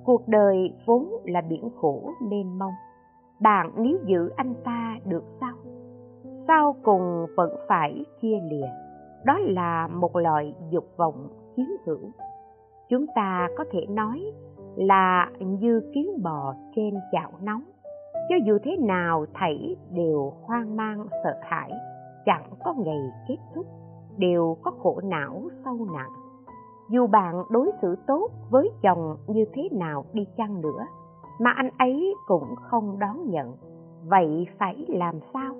cuộc đời vốn là biển khổ mênh mông. Bạn nếu giữ anh ta được sao? Sau cùng vẫn phải chia lìa? Đó là một loại dục vọng chiếm hữu. Chúng ta có thể nói là như kiến bò trên chảo nóng. Cho dù thế nào thảy đều hoang mang sợ hãi, chẳng có ngày kết thúc, đều có khổ não sâu nặng dù bạn đối xử tốt với chồng như thế nào đi chăng nữa, mà anh ấy cũng không đón nhận. Vậy phải làm sao?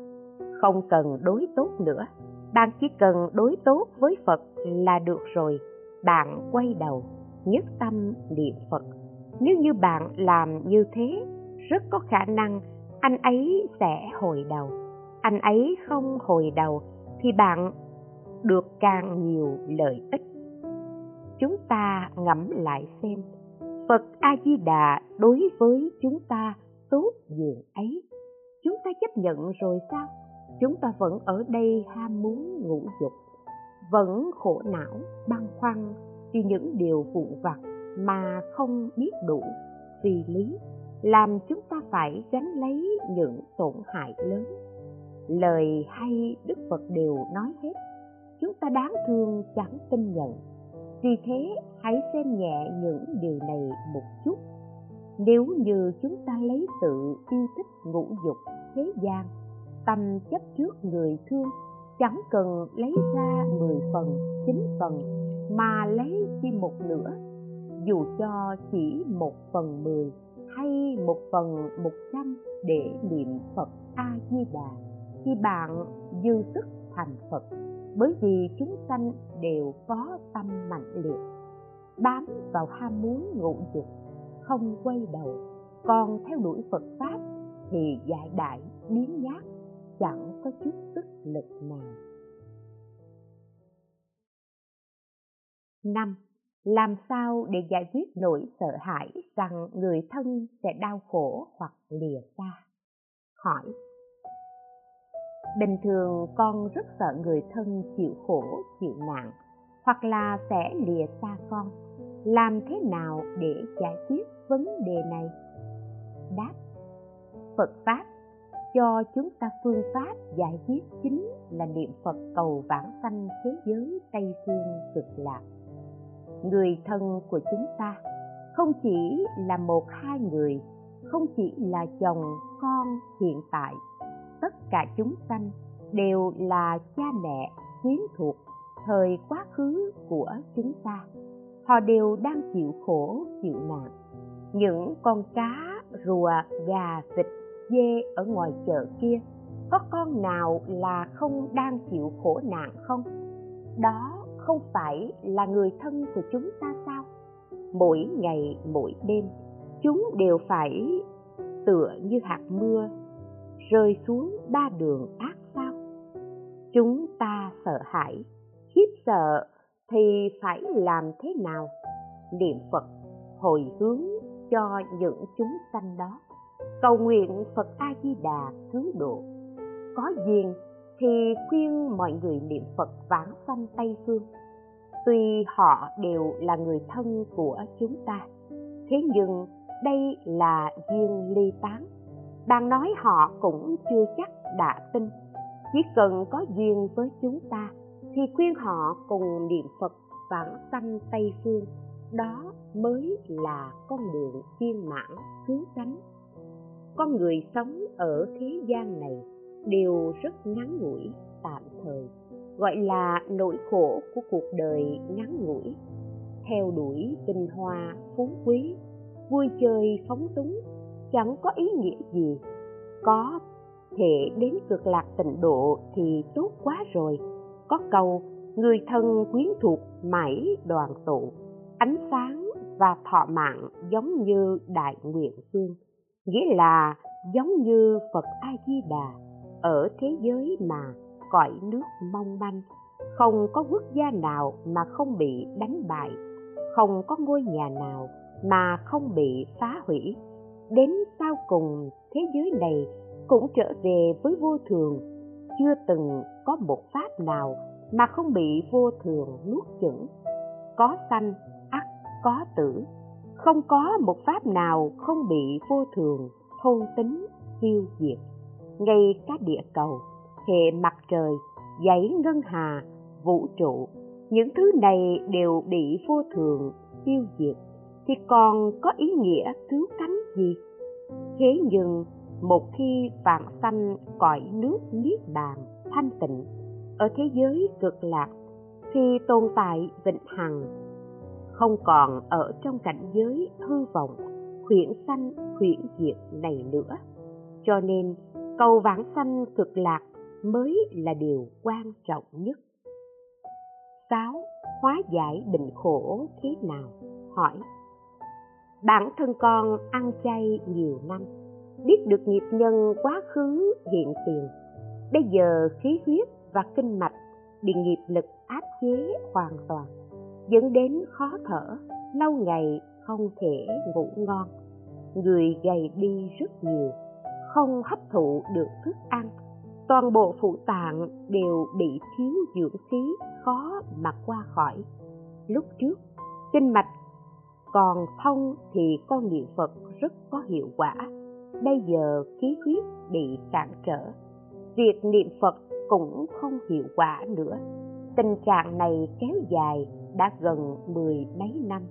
Không cần đối tốt nữa. Bạn chỉ cần đối tốt với phật là được rồi. Bạn quay đầu, nhất tâm niệm phật. Nếu như bạn làm như thế, rất có khả năng anh ấy sẽ hồi đầu. Anh ấy không hồi đầu thì bạn được càng nhiều lợi ích chúng ta ngẫm lại xem. Phật a di đà đối với chúng ta tốt dường ấy. Chúng ta chấp nhận rồi sao? Chúng ta vẫn ở đây ham muốn ngũ dục, vẫn khổ não, băn khoăn vì những điều vụn vặt mà không biết đủ. Vì lý, làm chúng ta phải gánh lấy những tổn hại lớn. Lời hay đức phật đều nói hết, chúng ta đáng thương chẳng tin nhận vì thế, hãy xem nhẹ những điều này một chút. Nếu như chúng ta lấy sự yêu thích ngũ dục thế gian, tâm chấp trước người thương, chẳng cần lấy ra mười phần, chín phần, mà lấy chỉ một nửa, dù cho chỉ một phần mười hay một phần một trăm để niệm phật a di đà, thì bạn dư sức thành phật bởi vì chúng sanh đều có tâm mạnh liệt, bám vào ham muốn ngũ dục, không quay đầu. Còn theo đuổi phật pháp thì dại đại biến nhát chẳng có chút sức lực nào. Năm, làm sao để giải quyết nỗi sợ hãi rằng người thân sẽ đau khổ hoặc lìa xa? Hỏi bình thường con rất sợ người thân chịu khổ, chịu nạn, hoặc là sẽ lìa xa con. Làm thế nào để giải quyết vấn đề này? Đáp, phật pháp. Cho chúng ta phương pháp giải quyết chính là niệm phật cầu vãng sanh thế giới tây phương cực lạc. Người thân của chúng ta không chỉ là một hai người, không chỉ là chồng con hiện tại tất cả chúng sanh đều là cha mẹ quyến thuộc thời quá khứ của chúng ta. Họ đều đang chịu khổ, chịu nạn. Những con cá, rùa, gà, vịt, dê ở ngoài chợ kia, có con nào là không đang chịu khổ nạn không? Đó không phải là người thân của chúng ta sao? Mỗi ngày, mỗi đêm, chúng đều phải tựa như hạt mưa rơi xuống ba đường ác sao? Chúng ta sợ hãi, khiếp sợ thì phải làm thế nào? Niệm phật hồi hướng cho những chúng sanh đó. Cầu nguyện phật a di đà cứu độ. Có duyên thì khuyên mọi người niệm phật vãng sanh tây phương. Tuy họ đều là người thân của chúng ta, thế nhưng đây là duyên ly tán bạn nói họ cũng chưa chắc đã tin. Chỉ cần có duyên với chúng ta, thì khuyên họ cùng niệm phật vãng sanh tây phương, đó mới là con đường viên mãn cứu cánh. Con người sống ở thế gian này đều rất ngắn ngủi, tạm thời, gọi là nỗi khổ của cuộc đời ngắn ngủi. Theo đuổi tinh hoa phú quý, vui chơi phóng túng chẳng có ý nghĩa gì. Có thể đến cực lạc tịnh độ thì tốt quá rồi. Có câu người thân quyến thuộc mãi đoàn tụ. Ánh sáng và thọ mạng giống như đại nguyện phương. Nghĩa là giống như phật a di đà ở thế giới mà cõi nước mong manh, không có quốc gia nào mà không bị đánh bại. Không có ngôi nhà nào mà không bị phá hủy đến sau cùng thế giới này cũng trở về với vô thường. Chưa từng có một pháp nào mà không bị vô thường nuốt chửng. Có sanh ắt có tử. Không có một pháp nào không bị vô thường thôn tính, tiêu diệt. Ngay cả địa cầu, hệ mặt trời, dãy ngân hà, vũ trụ, những thứ này đều bị vô thường tiêu diệt. Thì còn có ý nghĩa cứu cánh gì thế nhưng một khi vạn sanh cõi nước niết bàn thanh tịnh, ở thế giới cực lạc, thì tồn tại vĩnh hằng, không còn ở trong cảnh giới hư vọng, khuyển sanh, khuyển diệt này nữa. Cho nên, cầu vãng sanh cực lạc mới là điều quan trọng nhất. Sáu, hóa giải bệnh khổ thế nào? Hỏi bản thân con ăn chay nhiều năm, biết được nghiệp nhân quá khứ hiện tiền. Bây giờ khí huyết và kinh mạch bị nghiệp lực áp chế hoàn toàn, dẫn đến khó thở, lâu ngày không thể ngủ ngon. Người gầy đi rất nhiều, không hấp thụ được thức ăn. Toàn bộ phụ tạng đều bị thiếu dưỡng khí khó mà qua khỏi. Lúc trước, kinh mạch còn thông thì con niệm phật rất có hiệu quả. Bây giờ khí huyết bị cản trở. Việc niệm phật cũng không hiệu quả nữa. Tình trạng này kéo dài đã gần mười mấy năm.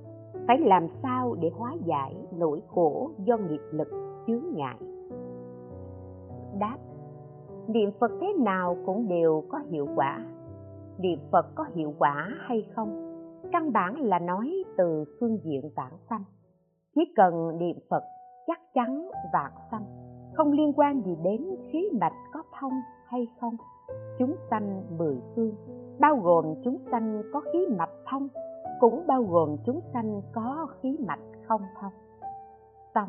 Phải làm sao để hóa giải nỗi khổ do nghiệp lực chướng ngại? Đáp, niệm phật thế nào cũng đều có hiệu quả. Niệm phật có hiệu quả hay không? Căn bản là nói từ phương diện vãng sanh. Chỉ cần niệm phật chắc chắn vãng sanh. Không liên quan gì đến khí mạch có thông hay không. Chúng sanh mười phương, bao gồm chúng sanh có khí mạch thông, cũng bao gồm chúng sanh có khí mạch không thông. Xong,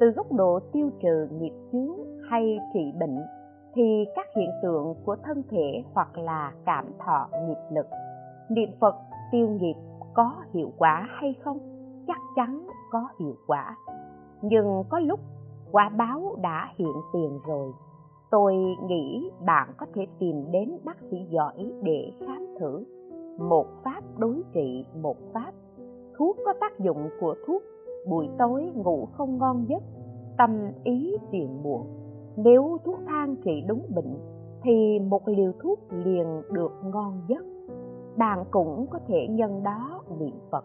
từ góc độ tiêu trừ nghiệp chướng hay trị bệnh, thì các hiện tượng của thân thể hoặc là cảm thọ nghiệp lực, niệm phật tiêu nghiệp có hiệu quả hay không? Chắc chắn có hiệu quả. Nhưng có lúc quả báo đã hiện tiền rồi. Tôi nghĩ bạn có thể tìm đến bác sĩ giỏi để khám thử. Một pháp đối trị, một pháp. Thuốc có tác dụng của thuốc. Buổi tối ngủ không ngon giấc. Tâm ý phiền muộn. Nếu thuốc thang trị đúng bệnh, thì một liều thuốc liền được ngon giấc bạn cũng có thể nhân đó niệm phật.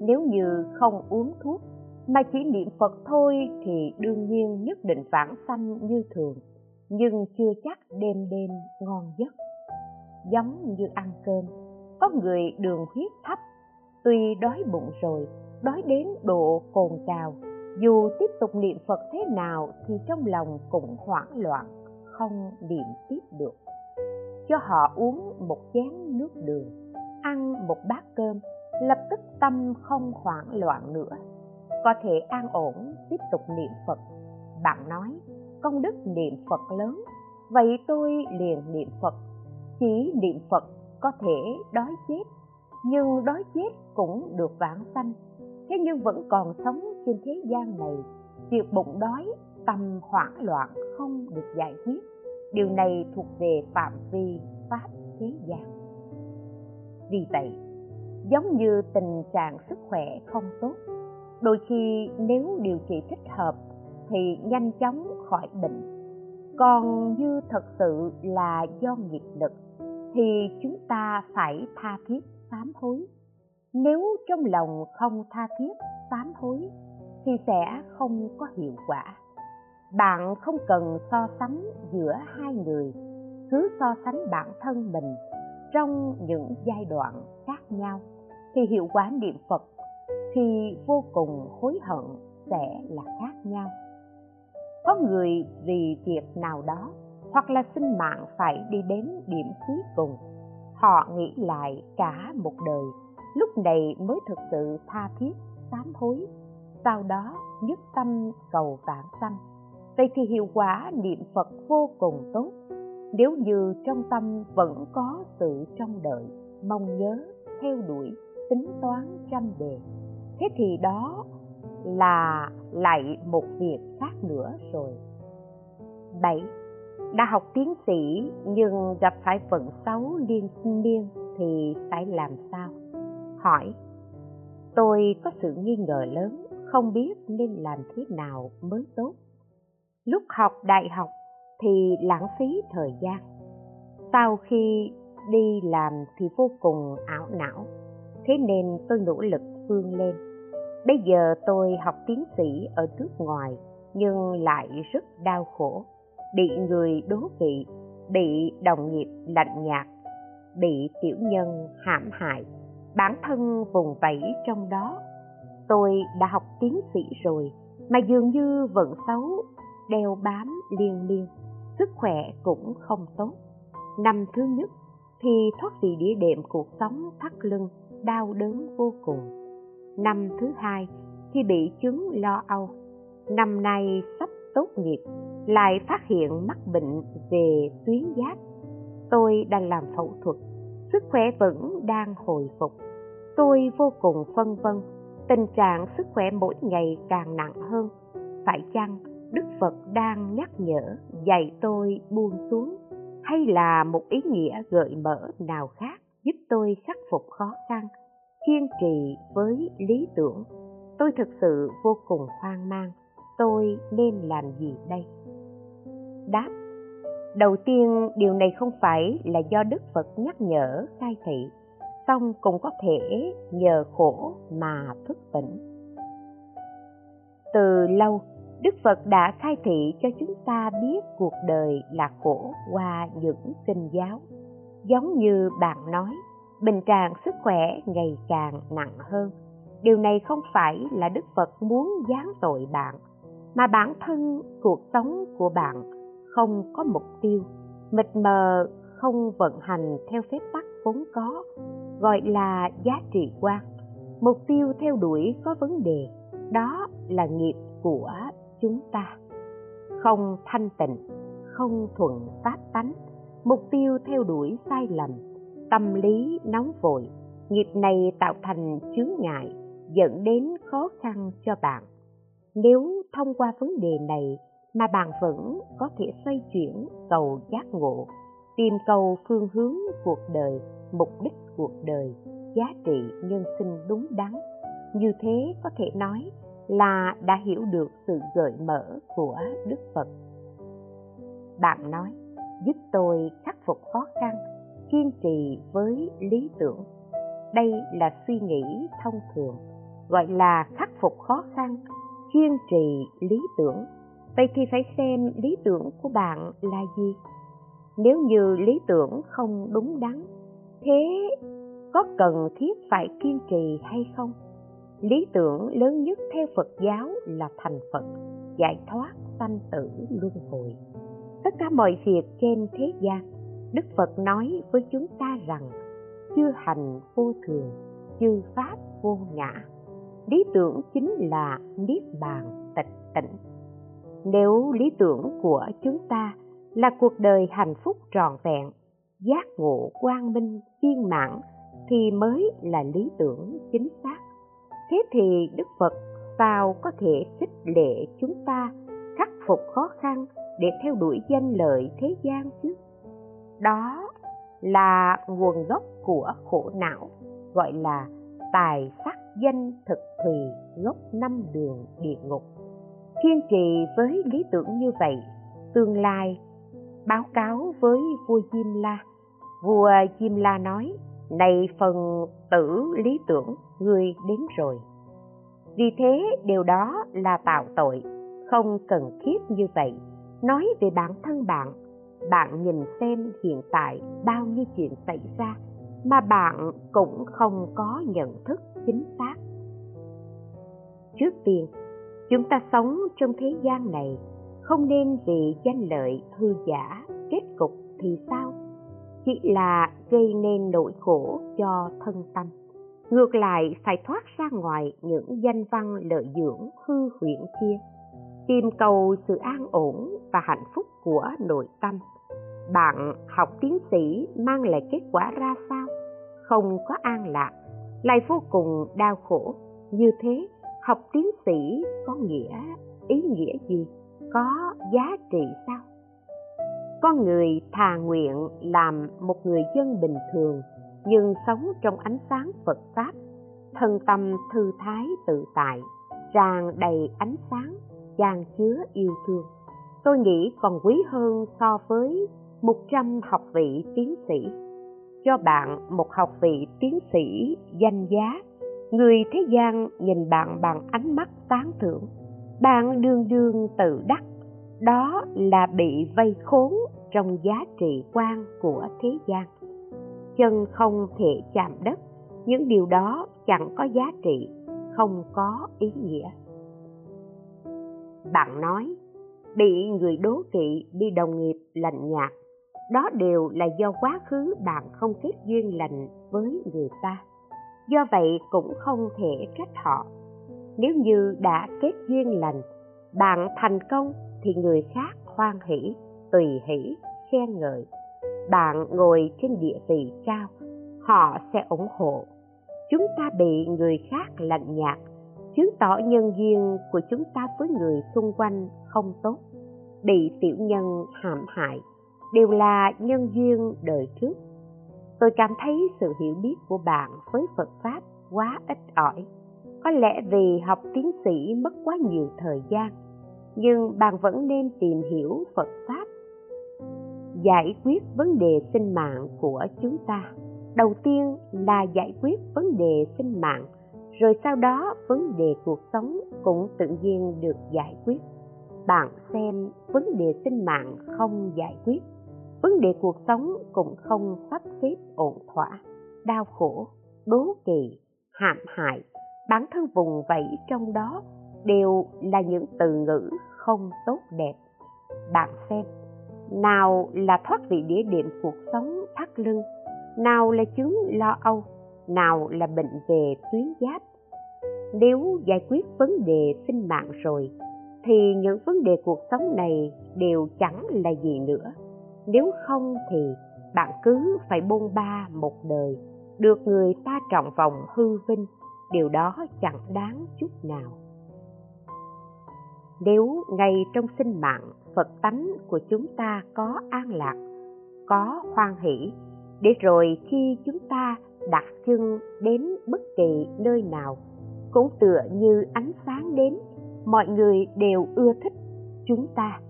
Nếu như không uống thuốc, mà chỉ niệm phật thôi thì đương nhiên nhất định vãng sanh như thường, nhưng chưa chắc đêm đêm ngon giấc. Giống như ăn cơm, có người đường huyết thấp, tuy đói bụng rồi, đói đến độ cồn cào, dù tiếp tục niệm phật thế nào thì trong lòng cũng hoảng loạn, không niệm tiếp được cho họ uống một chén nước đường, ăn một bát cơm, lập tức tâm không hoảng loạn nữa. Có thể an ổn, tiếp tục niệm phật. Bạn nói, công đức niệm phật lớn, vậy tôi liền niệm phật. Chỉ niệm phật có thể đói chết, nhưng đói chết cũng được vãng sanh. Thế nhưng vẫn còn sống trên thế gian này việc bụng đói, tâm hoảng loạn không được giải quyết điều này thuộc về phạm vi pháp thế gian. Vì vậy, giống như tình trạng sức khỏe không tốt, đôi khi nếu điều trị thích hợp thì nhanh chóng khỏi bệnh. Còn như thật sự là do nghiệp lực thì chúng ta phải tha thiết sám hối. Nếu trong lòng không tha thiết sám hối thì sẽ không có hiệu quả bạn không cần so sánh giữa hai người, cứ so sánh bản thân mình trong những giai đoạn khác nhau thì hiệu quả niệm phật thì vô cùng hối hận sẽ là khác nhau. Có người vì việc nào đó hoặc là sinh mạng phải đi đến điểm cuối cùng, họ nghĩ lại cả một đời, lúc này mới thực sự tha thiết, sám hối, sau đó nhất tâm cầu vãng sanh vậy thì hiệu quả niệm phật vô cùng tốt nếu như trong tâm vẫn có sự trông đợi mong nhớ theo đuổi tính toán trăm đề thế thì đó là lại một việc khác nữa rồi 7. Đã học tiến sĩ nhưng gặp phải vận xấu liên miên thì phải làm sao? Hỏi Tôi có sự nghi ngờ lớn, không biết nên làm thế nào mới tốt. Lúc học đại học thì lãng phí thời gian. Sau khi đi làm thì vô cùng ảo não, thế nên tôi nỗ lực vươn lên. Bây giờ tôi học tiến sĩ ở nước ngoài nhưng lại rất đau khổ, bị người đố kỵ, bị đồng nghiệp lạnh nhạt, bị tiểu nhân hãm hại, bản thân vùng vẫy trong đó. Tôi đã học tiến sĩ rồi mà dường như vẫn xấu đeo bám liên miên, sức khỏe cũng không tốt. Năm thứ nhất thì thoát vị đĩa đệm cuộc sống thắt lưng, đau đớn vô cùng. Năm thứ hai thì bị chứng lo âu. Năm nay sắp tốt nghiệp, lại phát hiện mắc bệnh về tuyến giáp. Tôi đang làm phẫu thuật, sức khỏe vẫn đang hồi phục. Tôi vô cùng phân vân, tình trạng sức khỏe mỗi ngày càng nặng hơn. Phải chăng Đức Phật đang nhắc nhở dạy tôi buông xuống hay là một ý nghĩa gợi mở nào khác giúp tôi khắc phục khó khăn, kiên trì với lý tưởng. Tôi thực sự vô cùng hoang mang, tôi nên làm gì đây? Đáp Đầu tiên, điều này không phải là do Đức Phật nhắc nhở khai thị, song cũng có thể nhờ khổ mà thức tỉnh. Từ lâu, Đức Phật đã khai thị cho chúng ta biết cuộc đời là khổ qua những kinh giáo. Giống như bạn nói, bình trạng sức khỏe ngày càng nặng hơn. Điều này không phải là Đức Phật muốn giáng tội bạn, mà bản thân cuộc sống của bạn không có mục tiêu, mịt mờ không vận hành theo phép tắc vốn có, gọi là giá trị quan. Mục tiêu theo đuổi có vấn đề, đó là nghiệp của chúng ta. Không thanh tịnh, không thuận pháp tánh, mục tiêu theo đuổi sai lầm, tâm lý nóng vội, nghiệp này tạo thành chướng ngại, dẫn đến khó khăn cho bạn. Nếu thông qua vấn đề này mà bạn vẫn có thể xoay chuyển cầu giác ngộ, tìm cầu phương hướng cuộc đời, mục đích cuộc đời, giá trị nhân sinh đúng đắn, như thế có thể nói là đã hiểu được sự gợi mở của đức phật. Bạn nói, giúp tôi khắc phục khó khăn, kiên trì với lý tưởng. Đây là suy nghĩ thông thường, gọi là khắc phục khó khăn, kiên trì lý tưởng. Vậy thì phải xem lý tưởng của bạn là gì? Nếu như lý tưởng không đúng đắn, thế có cần thiết phải kiên trì hay không? Lý tưởng lớn nhất theo phật giáo là thành phật, giải thoát sanh tử luân hồi. Tất cả mọi việc trên thế gian, đức phật nói với chúng ta rằng, chư hành vô thường, chư pháp vô ngã. Lý tưởng chính là niết bàn tịch tỉnh. Nếu lý tưởng của chúng ta là cuộc đời hạnh phúc trọn vẹn, giác ngộ quang minh viên mãn, thì mới là lý tưởng chính xác thế thì đức phật sao có thể khích lệ chúng ta khắc phục khó khăn để theo đuổi danh lợi thế gian chứ đó là nguồn gốc của khổ não gọi là tài sắc danh thực thùy gốc năm đường địa ngục kiên trì với lý tưởng như vậy tương lai báo cáo với vua Diêm La. Vua Diêm La nói, này phần tử lý tưởng, ngươi đến rồi. Vì thế điều đó là tạo tội, không cần thiết như vậy. Nói về bản thân bạn, bạn nhìn xem hiện tại bao nhiêu chuyện xảy ra mà bạn cũng không có nhận thức chính xác. Trước tiên, chúng ta sống trong thế gian này không nên vì danh lợi hư giả kết cục thì sao chỉ là gây nên nỗi khổ cho thân tâm ngược lại, phải thoát ra ngoài những danh văn lợi dưỡng hư huyễn kia, tìm cầu sự an ổn và hạnh phúc của nội tâm. Bạn học tiến sĩ mang lại kết quả ra sao? Không có an lạc, lại vô cùng đau khổ. Như thế, học tiến sĩ có nghĩa, ý nghĩa gì? Có giá trị sao? Con người thà nguyện làm một người dân bình thường nhưng sống trong ánh sáng phật pháp, thân tâm thư thái tự tại, tràn đầy ánh sáng chan chứa yêu thương. Tôi nghĩ còn quý hơn so với một trăm học vị tiến sĩ. Cho bạn một học vị tiến sĩ danh giá, người thế gian nhìn bạn bằng ánh mắt tán thưởng. Bạn đương đương tự đắc, đó là bị vây khốn trong giá trị quan của thế gian chân không thể chạm đất. Những điều đó chẳng có giá trị, không có ý nghĩa. Bạn nói, bị người đố kỵ, bị đồng nghiệp lạnh nhạt, đó đều là do quá khứ bạn không kết duyên lành với người ta. Do vậy cũng không thể trách họ. Nếu như đã kết duyên lành, bạn thành công thì người khác hoan hỷ, tùy hỷ, khen ngợi bạn ngồi trên địa vị cao, họ sẽ ủng hộ. Chúng ta bị người khác lạnh nhạt, chứng tỏ nhân duyên của chúng ta với người xung quanh không tốt, bị tiểu nhân hãm hại, đều là nhân duyên đời trước. Tôi cảm thấy sự hiểu biết của bạn với phật pháp quá ít ỏi. Có lẽ vì học tiến sĩ mất quá nhiều thời gian, nhưng bạn vẫn nên tìm hiểu phật pháp giải quyết vấn đề sinh mạng của chúng ta. Đầu tiên là giải quyết vấn đề sinh mạng, rồi sau đó vấn đề cuộc sống cũng tự nhiên được giải quyết. Bạn xem vấn đề sinh mạng không giải quyết, vấn đề cuộc sống cũng không sắp xếp ổn thỏa. Đau khổ, đố kỵ, hãm hại, bản thân vùng vẫy trong đó đều là những từ ngữ không tốt đẹp. Bạn xem nào là thoát vị đĩa đệm cuộc sống thắt lưng, nào là chứng lo âu, nào là bệnh về tuyến giáp. Nếu giải quyết vấn đề sinh mạng rồi, thì những vấn đề cuộc sống này đều chẳng là gì nữa. Nếu không thì bạn cứ phải bôn ba một đời, được người ta trọng vòng hư vinh, điều đó chẳng đáng chút nào. Nếu ngay trong sinh mạng phật tánh của chúng ta có an lạc, có hoan hỷ, để rồi khi chúng ta đặt chân đến bất kỳ nơi nào, cũng tựa như ánh sáng đến, mọi người đều ưa thích chúng ta,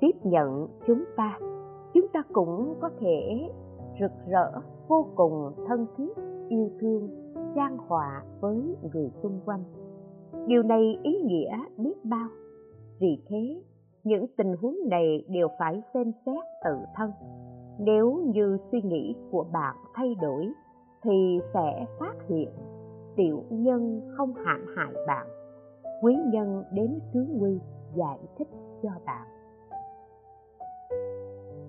tiếp nhận chúng ta. Chúng ta cũng có thể rực rỡ vô cùng thân thiết, yêu thương, trang hòa với người xung quanh. Điều này ý nghĩa biết bao. Vì thế những tình huống này đều phải xem xét tự thân. Nếu như suy nghĩ của bạn thay đổi, thì sẽ phát hiện tiểu nhân không hãm hại bạn. Quý nhân đến cứu nguy giải thích cho bạn.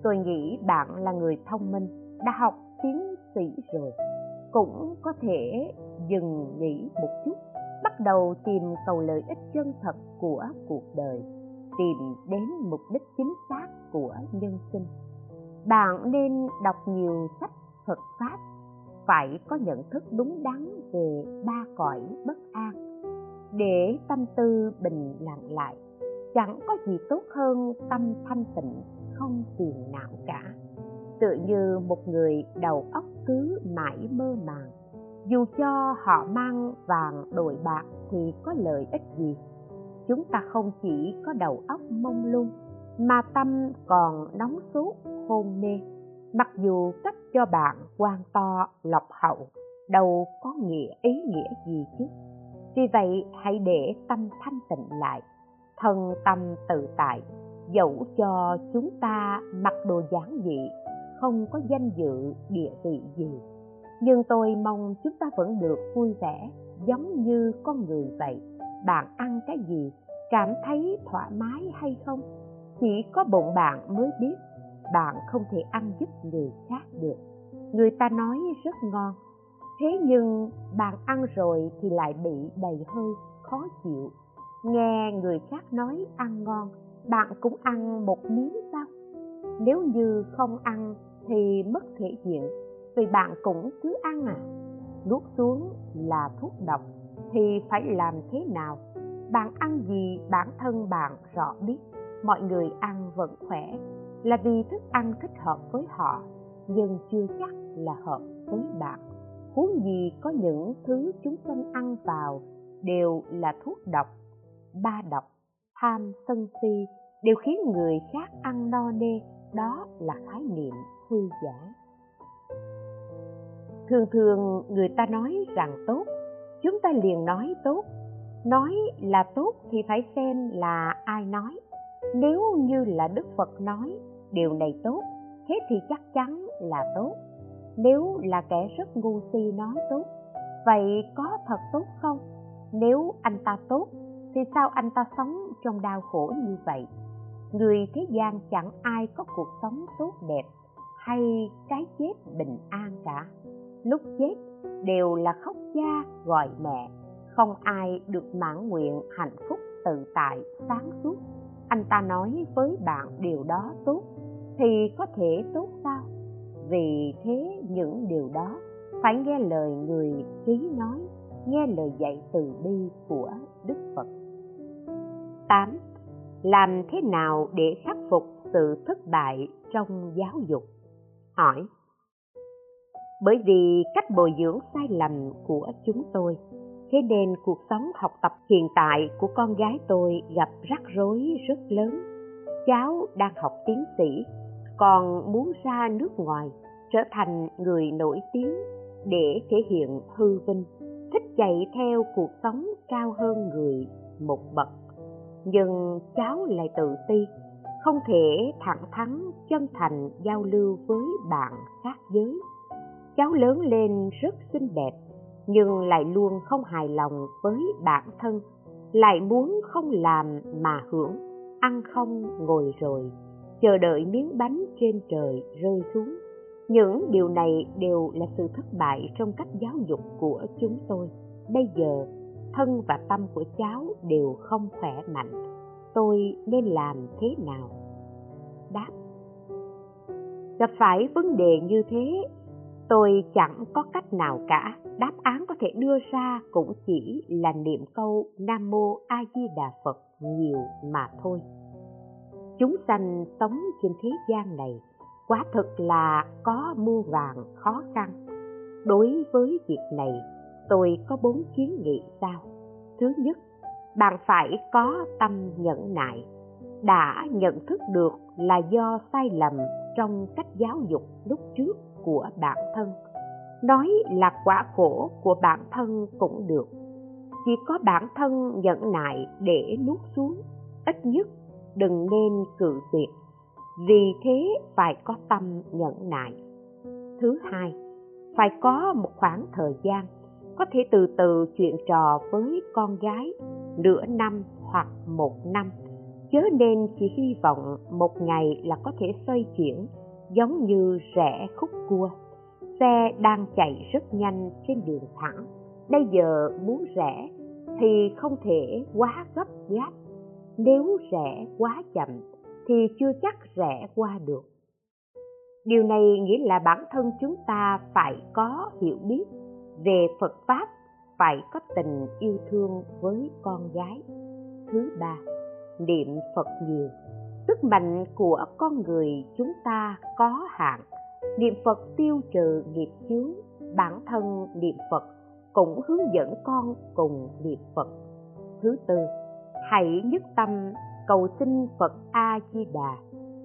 Tôi nghĩ bạn là người thông minh, đã học tiến sĩ rồi, cũng có thể dừng nghĩ một chút, bắt đầu tìm cầu lợi ích chân thật của cuộc đời tìm đến mục đích chính xác của nhân sinh. Bạn nên đọc nhiều sách phật pháp, phải có nhận thức đúng đắn về ba cõi bất an. Để tâm tư bình lặng lại, chẳng có gì tốt hơn tâm thanh tịnh không phiền não cả. Tựa như một người đầu óc cứ mãi mơ màng, dù cho họ mang vàng đổi bạc thì có lợi ích gì? Chúng ta không chỉ có đầu óc mông lung, mà tâm còn nóng sốt hôn mê. Mặc dù cách cho bạn quan to lọc hậu, đâu có nghĩa ý nghĩa gì chứ. Vì vậy, hãy để tâm thanh tịnh lại, thân tâm tự tại, dẫu cho chúng ta mặc đồ giản dị, không có danh dự, địa vị gì. Nhưng tôi mong chúng ta vẫn được vui vẻ, giống như con người vậy bạn ăn cái gì, cảm thấy thoải mái hay không? Chỉ có bụng bạn mới biết, bạn không thể ăn giúp người khác được. Người ta nói rất ngon, thế nhưng bạn ăn rồi thì lại bị đầy hơi, khó chịu. Nghe người khác nói ăn ngon, bạn cũng ăn một miếng sao? Nếu như không ăn thì mất thể diện, vì bạn cũng cứ ăn à? Nuốt xuống là thuốc độc thì phải làm thế nào? Bạn ăn gì? Bản thân bạn rõ biết. Mọi người ăn vẫn khỏe. Là vì thức ăn thích hợp với họ, nhưng chưa chắc là hợp với bạn. Huống gì có những thứ chúng sanh ăn vào đều là thuốc độc, ba độc, tham, sân si, đều khiến người khác ăn no nê. Đó là khái niệm hư giả thường thường người ta nói rằng tốt chúng ta liền nói tốt. Nói là tốt thì phải xem là ai nói. Nếu như là đức phật nói, điều này tốt, thế thì chắc chắn là tốt. Nếu là kẻ rất ngu si nói tốt, vậy có thật tốt không? Nếu anh ta tốt, thì sao anh ta sống trong đau khổ như vậy? Người thế gian chẳng ai có cuộc sống tốt đẹp hay cái chết bình an cả. Lúc chết đều là khóc cha gọi mẹ, không ai được mãn nguyện hạnh phúc tự tại, sáng suốt anh ta nói với bạn điều đó tốt thì có thể tốt sao vì thế những điều đó, phải nghe lời người trí nói, nghe lời dạy từ bi của đức phật 8. Làm thế nào để khắc phục sự thất bại trong giáo dục? Hỏi bởi vì cách bồi dưỡng sai lầm của chúng tôi, thế nên cuộc sống học tập hiện tại của con gái tôi gặp rắc rối rất lớn. Cháu đang học tiến sĩ, còn muốn ra nước ngoài, trở thành người nổi tiếng để thể hiện hư vinh, thích chạy theo cuộc sống cao hơn người một bậc nhưng cháu lại tự ti không thể thẳng thắn chân thành giao lưu với bạn khác giới cháu lớn lên rất xinh đẹp, nhưng lại luôn không hài lòng với bản thân, lại muốn không làm mà hưởng, ăn không, ngồi rồi, chờ đợi miếng bánh trên trời rơi xuống. Những điều này đều là sự thất bại trong cách giáo dục của chúng tôi. Bây giờ, thân và tâm của cháu đều không khỏe mạnh. Tôi nên làm thế nào? Đáp. Gặp phải vấn đề như thế tôi chẳng có cách nào cả. Đáp án có thể đưa ra cũng chỉ là niệm câu nam mô a di đà phật nhiều mà thôi. Chúng sanh sống trên thế gian này, quả thực là có muôn vàng khó khăn. Đối với việc này, tôi có bốn kiến nghị sau. Thứ nhất, bạn phải có tâm nhẫn nại. Đã nhận thức được là do sai lầm trong cách giáo dục lúc trước của bản thân. Nói là quả khổ của bản thân cũng được. Chỉ có bản thân nhẫn nại để nuốt xuống, ít nhất đừng nên cự tuyệt. Vì thế phải có tâm nhẫn nại thứ hai, phải có một khoảng thời gian, có thể từ từ chuyện trò với con gái, nửa năm hoặc một năm. Chớ nên chỉ hy vọng một ngày là có thể xoay chuyển giống như rẽ khúc cua. Xe đang chạy rất nhanh trên đường thẳng. Bây giờ muốn rẽ thì không thể quá gấp gáp. Nếu rẽ quá chậm thì chưa chắc rẽ qua được. Điều này nghĩa là bản thân chúng ta phải có hiểu biết về phật pháp, phải có tình yêu thương với con gái. Thứ ba, niệm phật nhiều sức mạnh của con người chúng ta có hạn. Niệm phật tiêu trừ nghiệp chướng, bản thân niệm phật cũng hướng dẫn con cùng niệm phật. Thứ tư, hãy nhất tâm cầu xin phật a di đà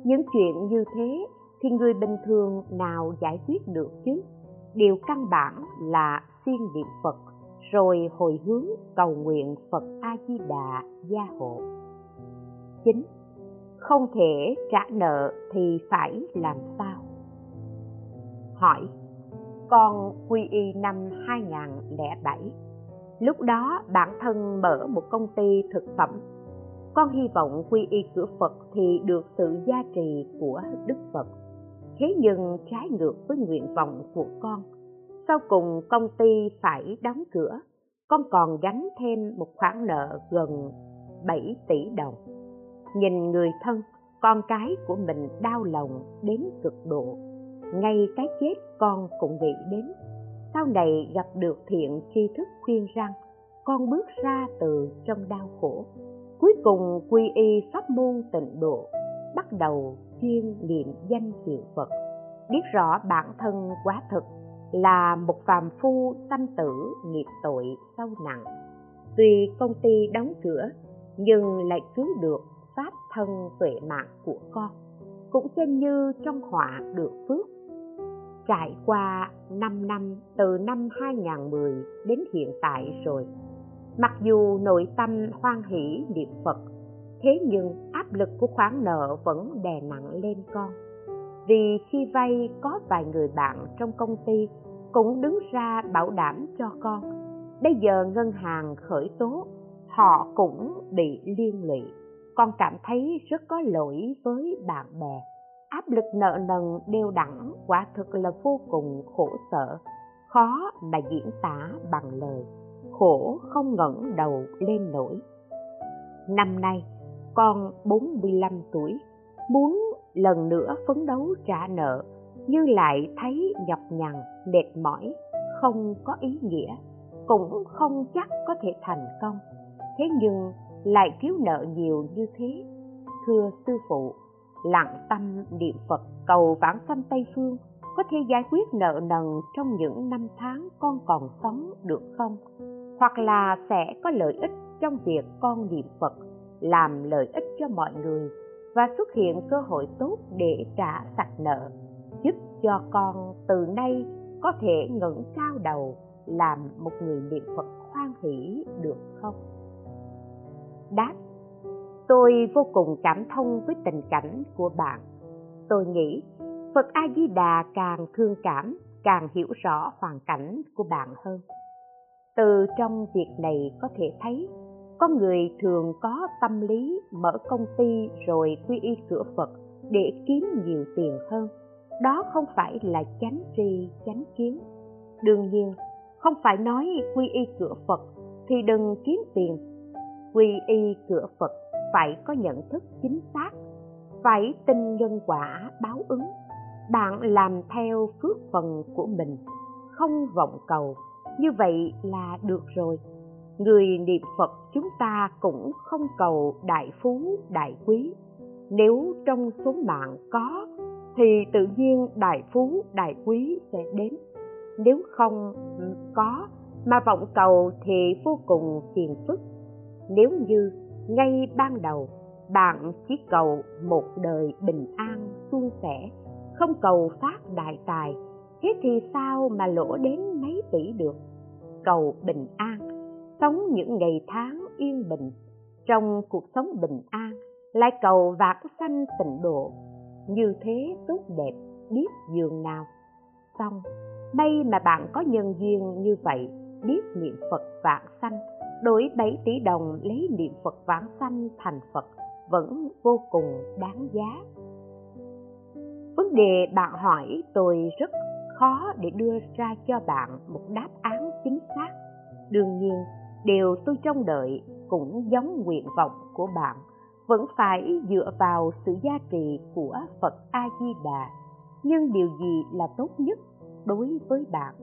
những chuyện như thế thì người bình thường nào giải quyết được chứ? Điều căn bản là siêng niệm phật, rồi hồi hướng cầu nguyện phật a di đà gia hộ. Chín không thể trả nợ thì phải làm sao? Hỏi, con quy y năm 2007 lúc đó bản thân mở một công ty thực phẩm. Con hy vọng quy y cửa phật thì được sự gia trì của đức phật. Thế nhưng trái ngược với nguyện vọng của con, sau cùng công ty phải đóng cửa, con còn gánh thêm một khoản nợ gần 7 tỷ đồng nhìn người thân, con cái của mình đau lòng đến cực độ. Ngay cái chết con cũng nghĩ đến. Sau này gặp được thiện tri thức khuyên rằng con bước ra từ trong đau khổ. Cuối cùng quy y pháp môn tịnh độ, bắt đầu chuyên niệm danh hiệu phật. Biết rõ bản thân quá thực là một phàm phu sanh tử nghiệp tội sâu nặng. Tuy công ty đóng cửa, nhưng lại cứu được thân tuệ mạng của con, cũng xem như trong họa được phước. Trải qua 5 năm, từ năm 2010 đến hiện tại rồi, mặc dù nội tâm hoan hỷ niệm phật, thế nhưng áp lực của khoản nợ vẫn đè nặng lên con. Vì khi vay có vài người bạn trong công ty cũng đứng ra bảo đảm cho con, bây giờ ngân hàng khởi tố, họ cũng bị liên lụy con cảm thấy rất có lỗi với bạn bè. Áp lực nợ nần đều đẳng quả thực là vô cùng khổ sở. Khó mà diễn tả bằng lời, khổ không ngẩng đầu lên nổi. Năm nay, con 45 tuổi, muốn lần nữa phấn đấu trả nợ nhưng lại thấy nhọc nhằn, mệt mỏi, không có ý nghĩa, cũng không chắc có thể thành công. Thế nhưng lại thiếu nợ nhiều như thế. Thưa sư phụ, lặng tâm niệm phật cầu vãng sanh tây phương có thể giải quyết nợ nần trong những năm tháng con còn sống được không? Hoặc là sẽ có lợi ích trong việc con niệm phật, làm lợi ích cho mọi người và xuất hiện cơ hội tốt để trả sạch nợ, giúp cho con từ nay có thể ngẩng cao đầu làm một người niệm phật hoan hỷ được không? Đáp, tôi vô cùng cảm thông với tình cảnh của bạn. Tôi nghĩ phật a di đà càng thương cảm, càng hiểu rõ hoàn cảnh của bạn hơn. Từ trong việc này có thể thấy con người thường có tâm lý mở công ty rồi quy y cửa phật để kiếm nhiều tiền hơn. Đó không phải là chánh tri, chánh kiến. Đương nhiên, không phải nói quy y cửa phật thì đừng kiếm tiền quy y cửa phật phải có nhận thức chính xác, phải tin nhân quả báo ứng. Bạn làm theo phước phần của mình, không vọng cầu. Như vậy là được rồi. Người niệm phật chúng ta cũng không cầu đại phú, đại quý. Nếu trong số mạng có, thì tự nhiên đại phú, đại quý sẽ đến. Nếu không ừ, có, mà vọng cầu thì vô cùng phiền phức nếu như ngay ban đầu bạn chỉ cầu một đời bình an, suôn sẻ, không cầu phát đại tài, thế thì sao mà lỗ đến mấy tỷ được? Cầu bình an, sống những ngày tháng yên bình, trong cuộc sống bình an lại cầu vãng sanh tịnh độ. Như thế tốt đẹp, biết dường nào? Xong, may mà bạn có nhân duyên như vậy, biết niệm phật vãng sanh đổi 7 tỷ đồng, lấy niệm phật vãng sanh thành phật vẫn vô cùng đáng giá. Vấn đề bạn hỏi tôi rất khó để đưa ra cho bạn một đáp án chính xác. Đương nhiên, điều tôi trông đợi cũng giống nguyện vọng của bạn, vẫn phải dựa vào sự gia trì của phật a di đà nhưng điều gì là tốt nhất đối với bạn?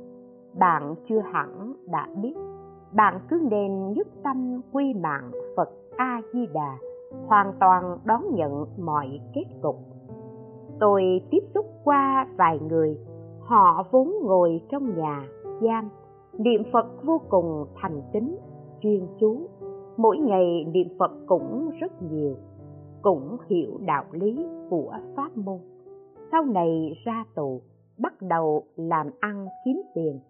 Bạn chưa hẳn đã biết bạn cứ nên nhất tâm quy mạng phật a di đà hoàn toàn đón nhận mọi kết cục. Tôi tiếp xúc qua vài người, họ vốn ngồi trong nhà, giam. Niệm phật vô cùng thành kính, chuyên chú. Mỗi ngày niệm phật cũng rất nhiều, cũng hiểu đạo lý của pháp môn. Sau này ra tù, bắt đầu làm ăn kiếm tiền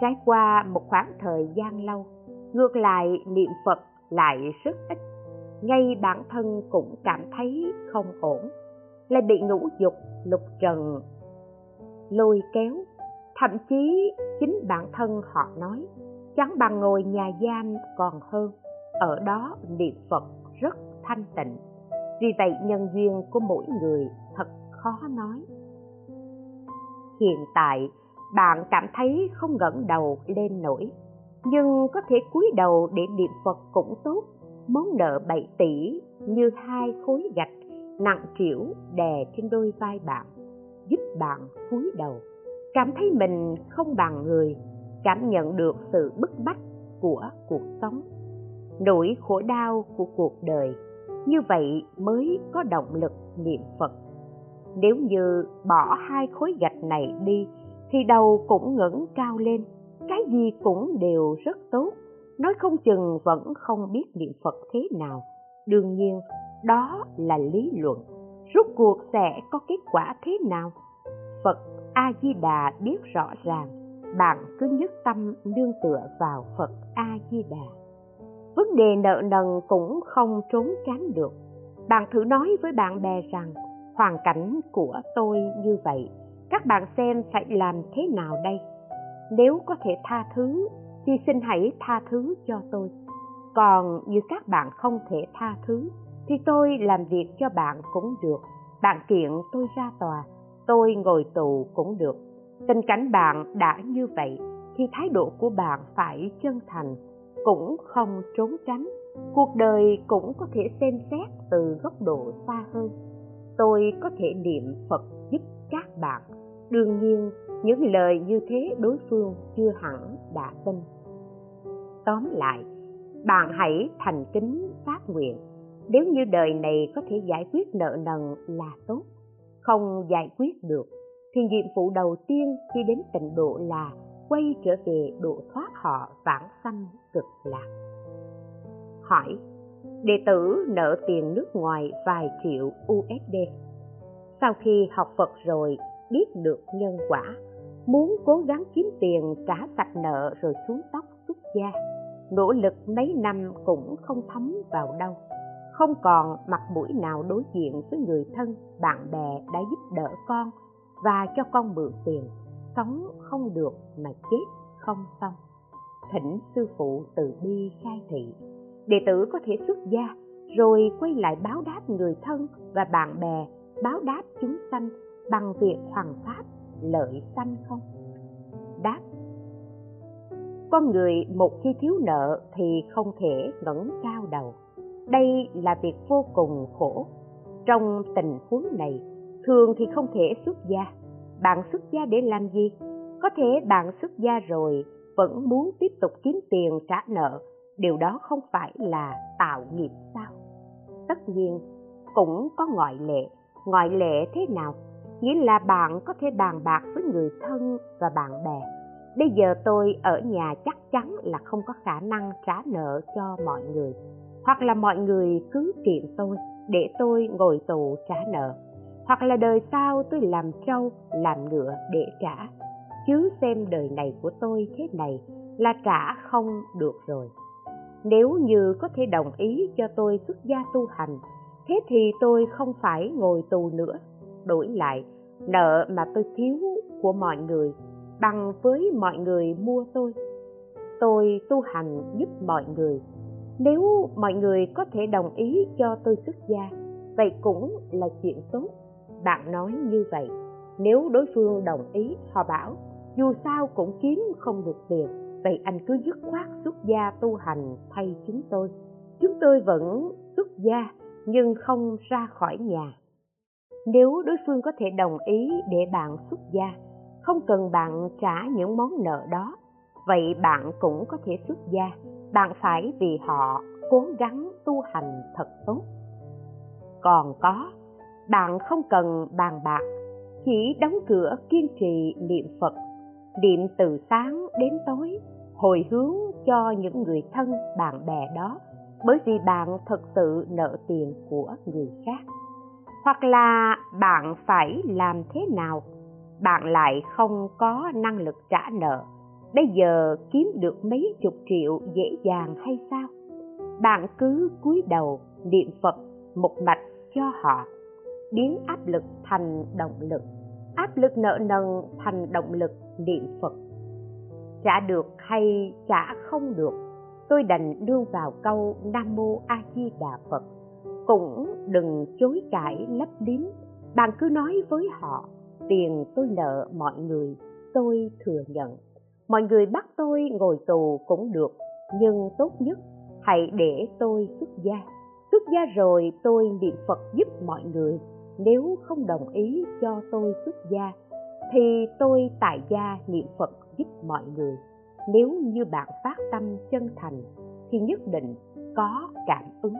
trải qua một khoảng thời gian lâu, ngược lại niệm phật lại rất ít. Ngay bản thân cũng cảm thấy không ổn, lại bị ngũ dục, lục trần lôi kéo. Thậm chí chính bản thân họ nói, chẳng bằng ngồi nhà giam còn hơn. Ở đó niệm phật rất thanh tịnh. Vì vậy nhân duyên của mỗi người thật khó nói. Hiện tại bạn cảm thấy không ngẩng đầu lên nổi. Nhưng có thể cúi đầu để niệm phật cũng tốt. Món nợ bảy tỷ như hai khối gạch, nặng trĩu đè trên đôi vai bạn, giúp bạn cúi đầu. Cảm thấy mình không bằng người, cảm nhận được sự bức bách của cuộc sống. Nỗi khổ đau của cuộc đời, như vậy mới có động lực niệm phật. Nếu như bỏ hai khối gạch này đi thì đầu cũng ngẩng cao lên. Cái gì cũng đều rất tốt. Nói không chừng vẫn không biết niệm phật thế nào. Đương nhiên, đó là lý luận. Rốt cuộc sẽ có kết quả thế nào? Phật a di đà biết rõ ràng. Bạn cứ nhất tâm nương tựa vào phật a di đà vấn đề nợ nần cũng không trốn tránh được. Bạn thử nói với bạn bè rằng, hoàn cảnh của tôi như vậy các bạn xem phải làm thế nào đây? Nếu có thể tha thứ, thì xin hãy tha thứ cho tôi. Còn như các bạn không thể tha thứ, thì tôi làm việc cho bạn cũng được. Bạn kiện tôi ra tòa, tôi ngồi tù cũng được. Tình cảnh bạn đã như vậy, thì thái độ của bạn phải chân thành, cũng không trốn tránh. Cuộc đời cũng có thể xem xét từ góc độ xa hơn. Tôi có thể niệm phật giúp các bạn đương nhiên, những lời như thế đối phương chưa hẳn đã tin. Tóm lại, bạn hãy thành kính phát nguyện. Nếu như đời này có thể giải quyết nợ nần là tốt, không giải quyết được, thì nhiệm vụ đầu tiên khi đến tịnh độ là quay trở về độ thoát họ vãng sanh cực lạc. Hỏi, đệ tử nợ tiền nước ngoài vài triệu usd sau khi học phật rồi biết được nhân quả, muốn cố gắng kiếm tiền trả sạch nợ rồi xuống tóc xuất gia. Nỗ lực mấy năm cũng không thấm vào đâu. Không còn mặt mũi nào đối diện với người thân, bạn bè đã giúp đỡ con và cho con mượn tiền. Sống không được mà chết không xong. Thỉnh sư phụ từ bi khai thị. Đệ tử có thể xuất gia, rồi quay lại báo đáp người thân và bạn bè, báo đáp chúng sanh bằng việc hoàn pháp lợi sanh không? Đáp con người một khi thiếu nợ thì không thể ngẩng cao đầu. Đây là việc vô cùng khổ. Trong tình huống này, thường thì không thể xuất gia. Bạn xuất gia để làm gì? Có thể bạn xuất gia rồi vẫn muốn tiếp tục kiếm tiền trả nợ. Điều đó không phải là tạo nghiệp sao? Tất nhiên, cũng có ngoại lệ. Ngoại lệ thế nào? Nghĩa là bạn có thể bàn bạc với người thân và bạn bè. Bây giờ tôi ở nhà chắc chắn là không có khả năng trả nợ cho mọi người. Hoặc là mọi người cứ kiện tôi để tôi ngồi tù trả nợ. Hoặc là đời sau tôi làm trâu, làm ngựa để trả. Chứ xem đời này của tôi thế này là trả không được rồi. Nếu như có thể đồng ý cho tôi xuất gia tu hành, thế thì tôi không phải ngồi tù nữa. Đổi lại nợ mà tôi thiếu của mọi người, bằng với mọi người mua tôi. Tôi tu hành giúp mọi người. Nếu mọi người có thể đồng ý cho tôi xuất gia, vậy cũng là chuyện tốt. Bạn nói như vậy. Nếu đối phương đồng ý, họ bảo, dù sao cũng kiếm không được tiền, vậy anh cứ dứt khoát xuất gia tu hành thay chúng tôi. Chúng tôi vẫn xuất gia, nhưng không ra khỏi nhà nếu đối phương có thể đồng ý để bạn xuất gia, không cần bạn trả những món nợ đó, vậy bạn cũng có thể xuất gia. Bạn phải vì họ cố gắng tu hành thật tốt. Còn có, bạn không cần bàn bạc, chỉ đóng cửa kiên trì niệm phật, niệm từ sáng đến tối, hồi hướng cho những người thân, bạn bè đó, bởi vì bạn thật sự nợ tiền của người khác hoặc là bạn phải làm thế nào, bạn lại không có năng lực trả nợ. Bây giờ kiếm được mấy chục triệu dễ dàng hay sao? Bạn cứ cúi đầu niệm phật một mạch cho họ, biến áp lực thành động lực, áp lực nợ nần thành động lực niệm phật. Trả được hay trả không được, tôi đành đương vào câu nam mô a di đà phật cũng đừng chối cãi lấp liếm. Bạn cứ nói với họ, tiền tôi nợ mọi người, tôi thừa nhận. Mọi người bắt tôi ngồi tù cũng được, nhưng tốt nhất hãy để tôi xuất gia. Xuất gia rồi tôi niệm phật giúp mọi người. Nếu không đồng ý cho tôi xuất gia, thì tôi tại gia niệm phật giúp mọi người. Nếu như bạn phát tâm chân thành, thì nhất định có cảm ứng.